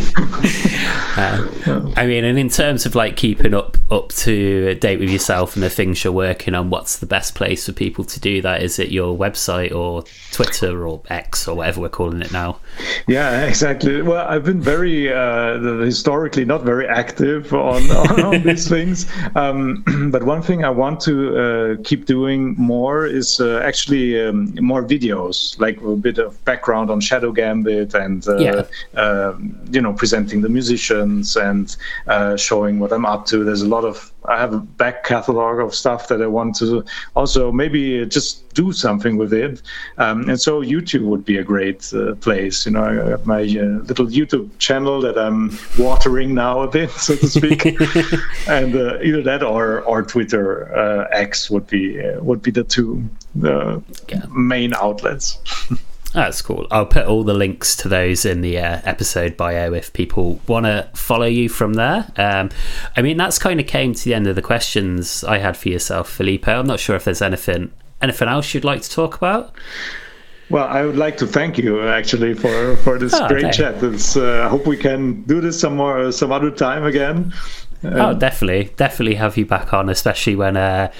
uh, I mean, and in terms of like keeping up up to date with yourself and the things you're working on, what's the best place for people to do that? Is it your website or Twitter or X or whatever we're calling it now? Yeah, exactly. Well, I've been very uh, historically not very active on, on, on these things, um, but one thing I want to uh, keep doing more is uh, actually. Um, more videos, like a bit of background on Shadow Gambit and uh, yeah. uh, you know presenting the musicians and uh, showing what I'm up to. There's a lot of I have a back catalog of stuff that I want to also maybe just do something with it. Um, and so YouTube would be a great uh, place. You know, I have my uh, little YouTube channel that I'm watering now a bit, so to speak. and uh, either that or or Twitter uh, X would be uh, would be the two yeah. main outlets. That's cool. I'll put all the links to those in the uh, episode bio if people want to follow you from there. Um, I mean, that's kind of came to the end of the questions I had for yourself, Filippo. I'm not sure if there's anything anything else you'd like to talk about. Well, I would like to thank you actually for for this oh, great chat. It's, uh, I hope we can do this some more some other time again. Um, oh, definitely, definitely have you back on, especially when. Uh,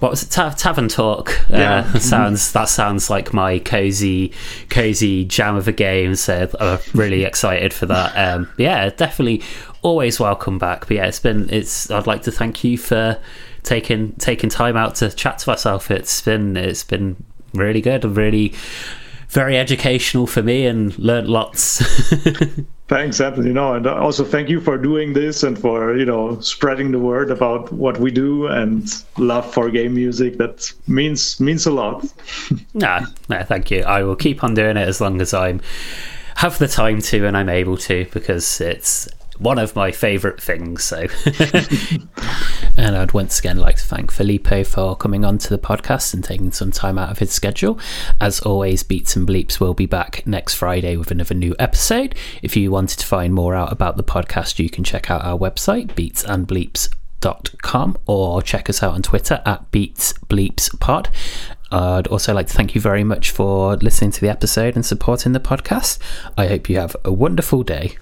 what was it? Ta- tavern talk. Uh, yeah. Uh, sounds that sounds like my cozy, cozy jam of a game. So I'm really excited for that. Um, yeah, definitely always welcome back. But yeah, it's been it's. I'd like to thank you for taking taking time out to chat to myself. It's been it's been really good. Really very educational for me and learned lots. Thanks, Anthony. Know, and also thank you for doing this and for you know spreading the word about what we do and love for game music. That means means a lot. nah, nah, thank you. I will keep on doing it as long as I'm have the time to and I'm able to because it's one of my favourite things. So, and I'd once again like to thank Filippo for coming on to the podcast and taking some time out of his schedule. As always, Beats and Bleeps will be back next Friday with another new episode. If you wanted to find more out about the podcast, you can check out our website, Beats and Bleeps beatsbleepspod.com or check us out on Twitter at beatsbleepspod. I'd also like to thank you very much for listening to the episode and supporting the podcast. I hope you have a wonderful day.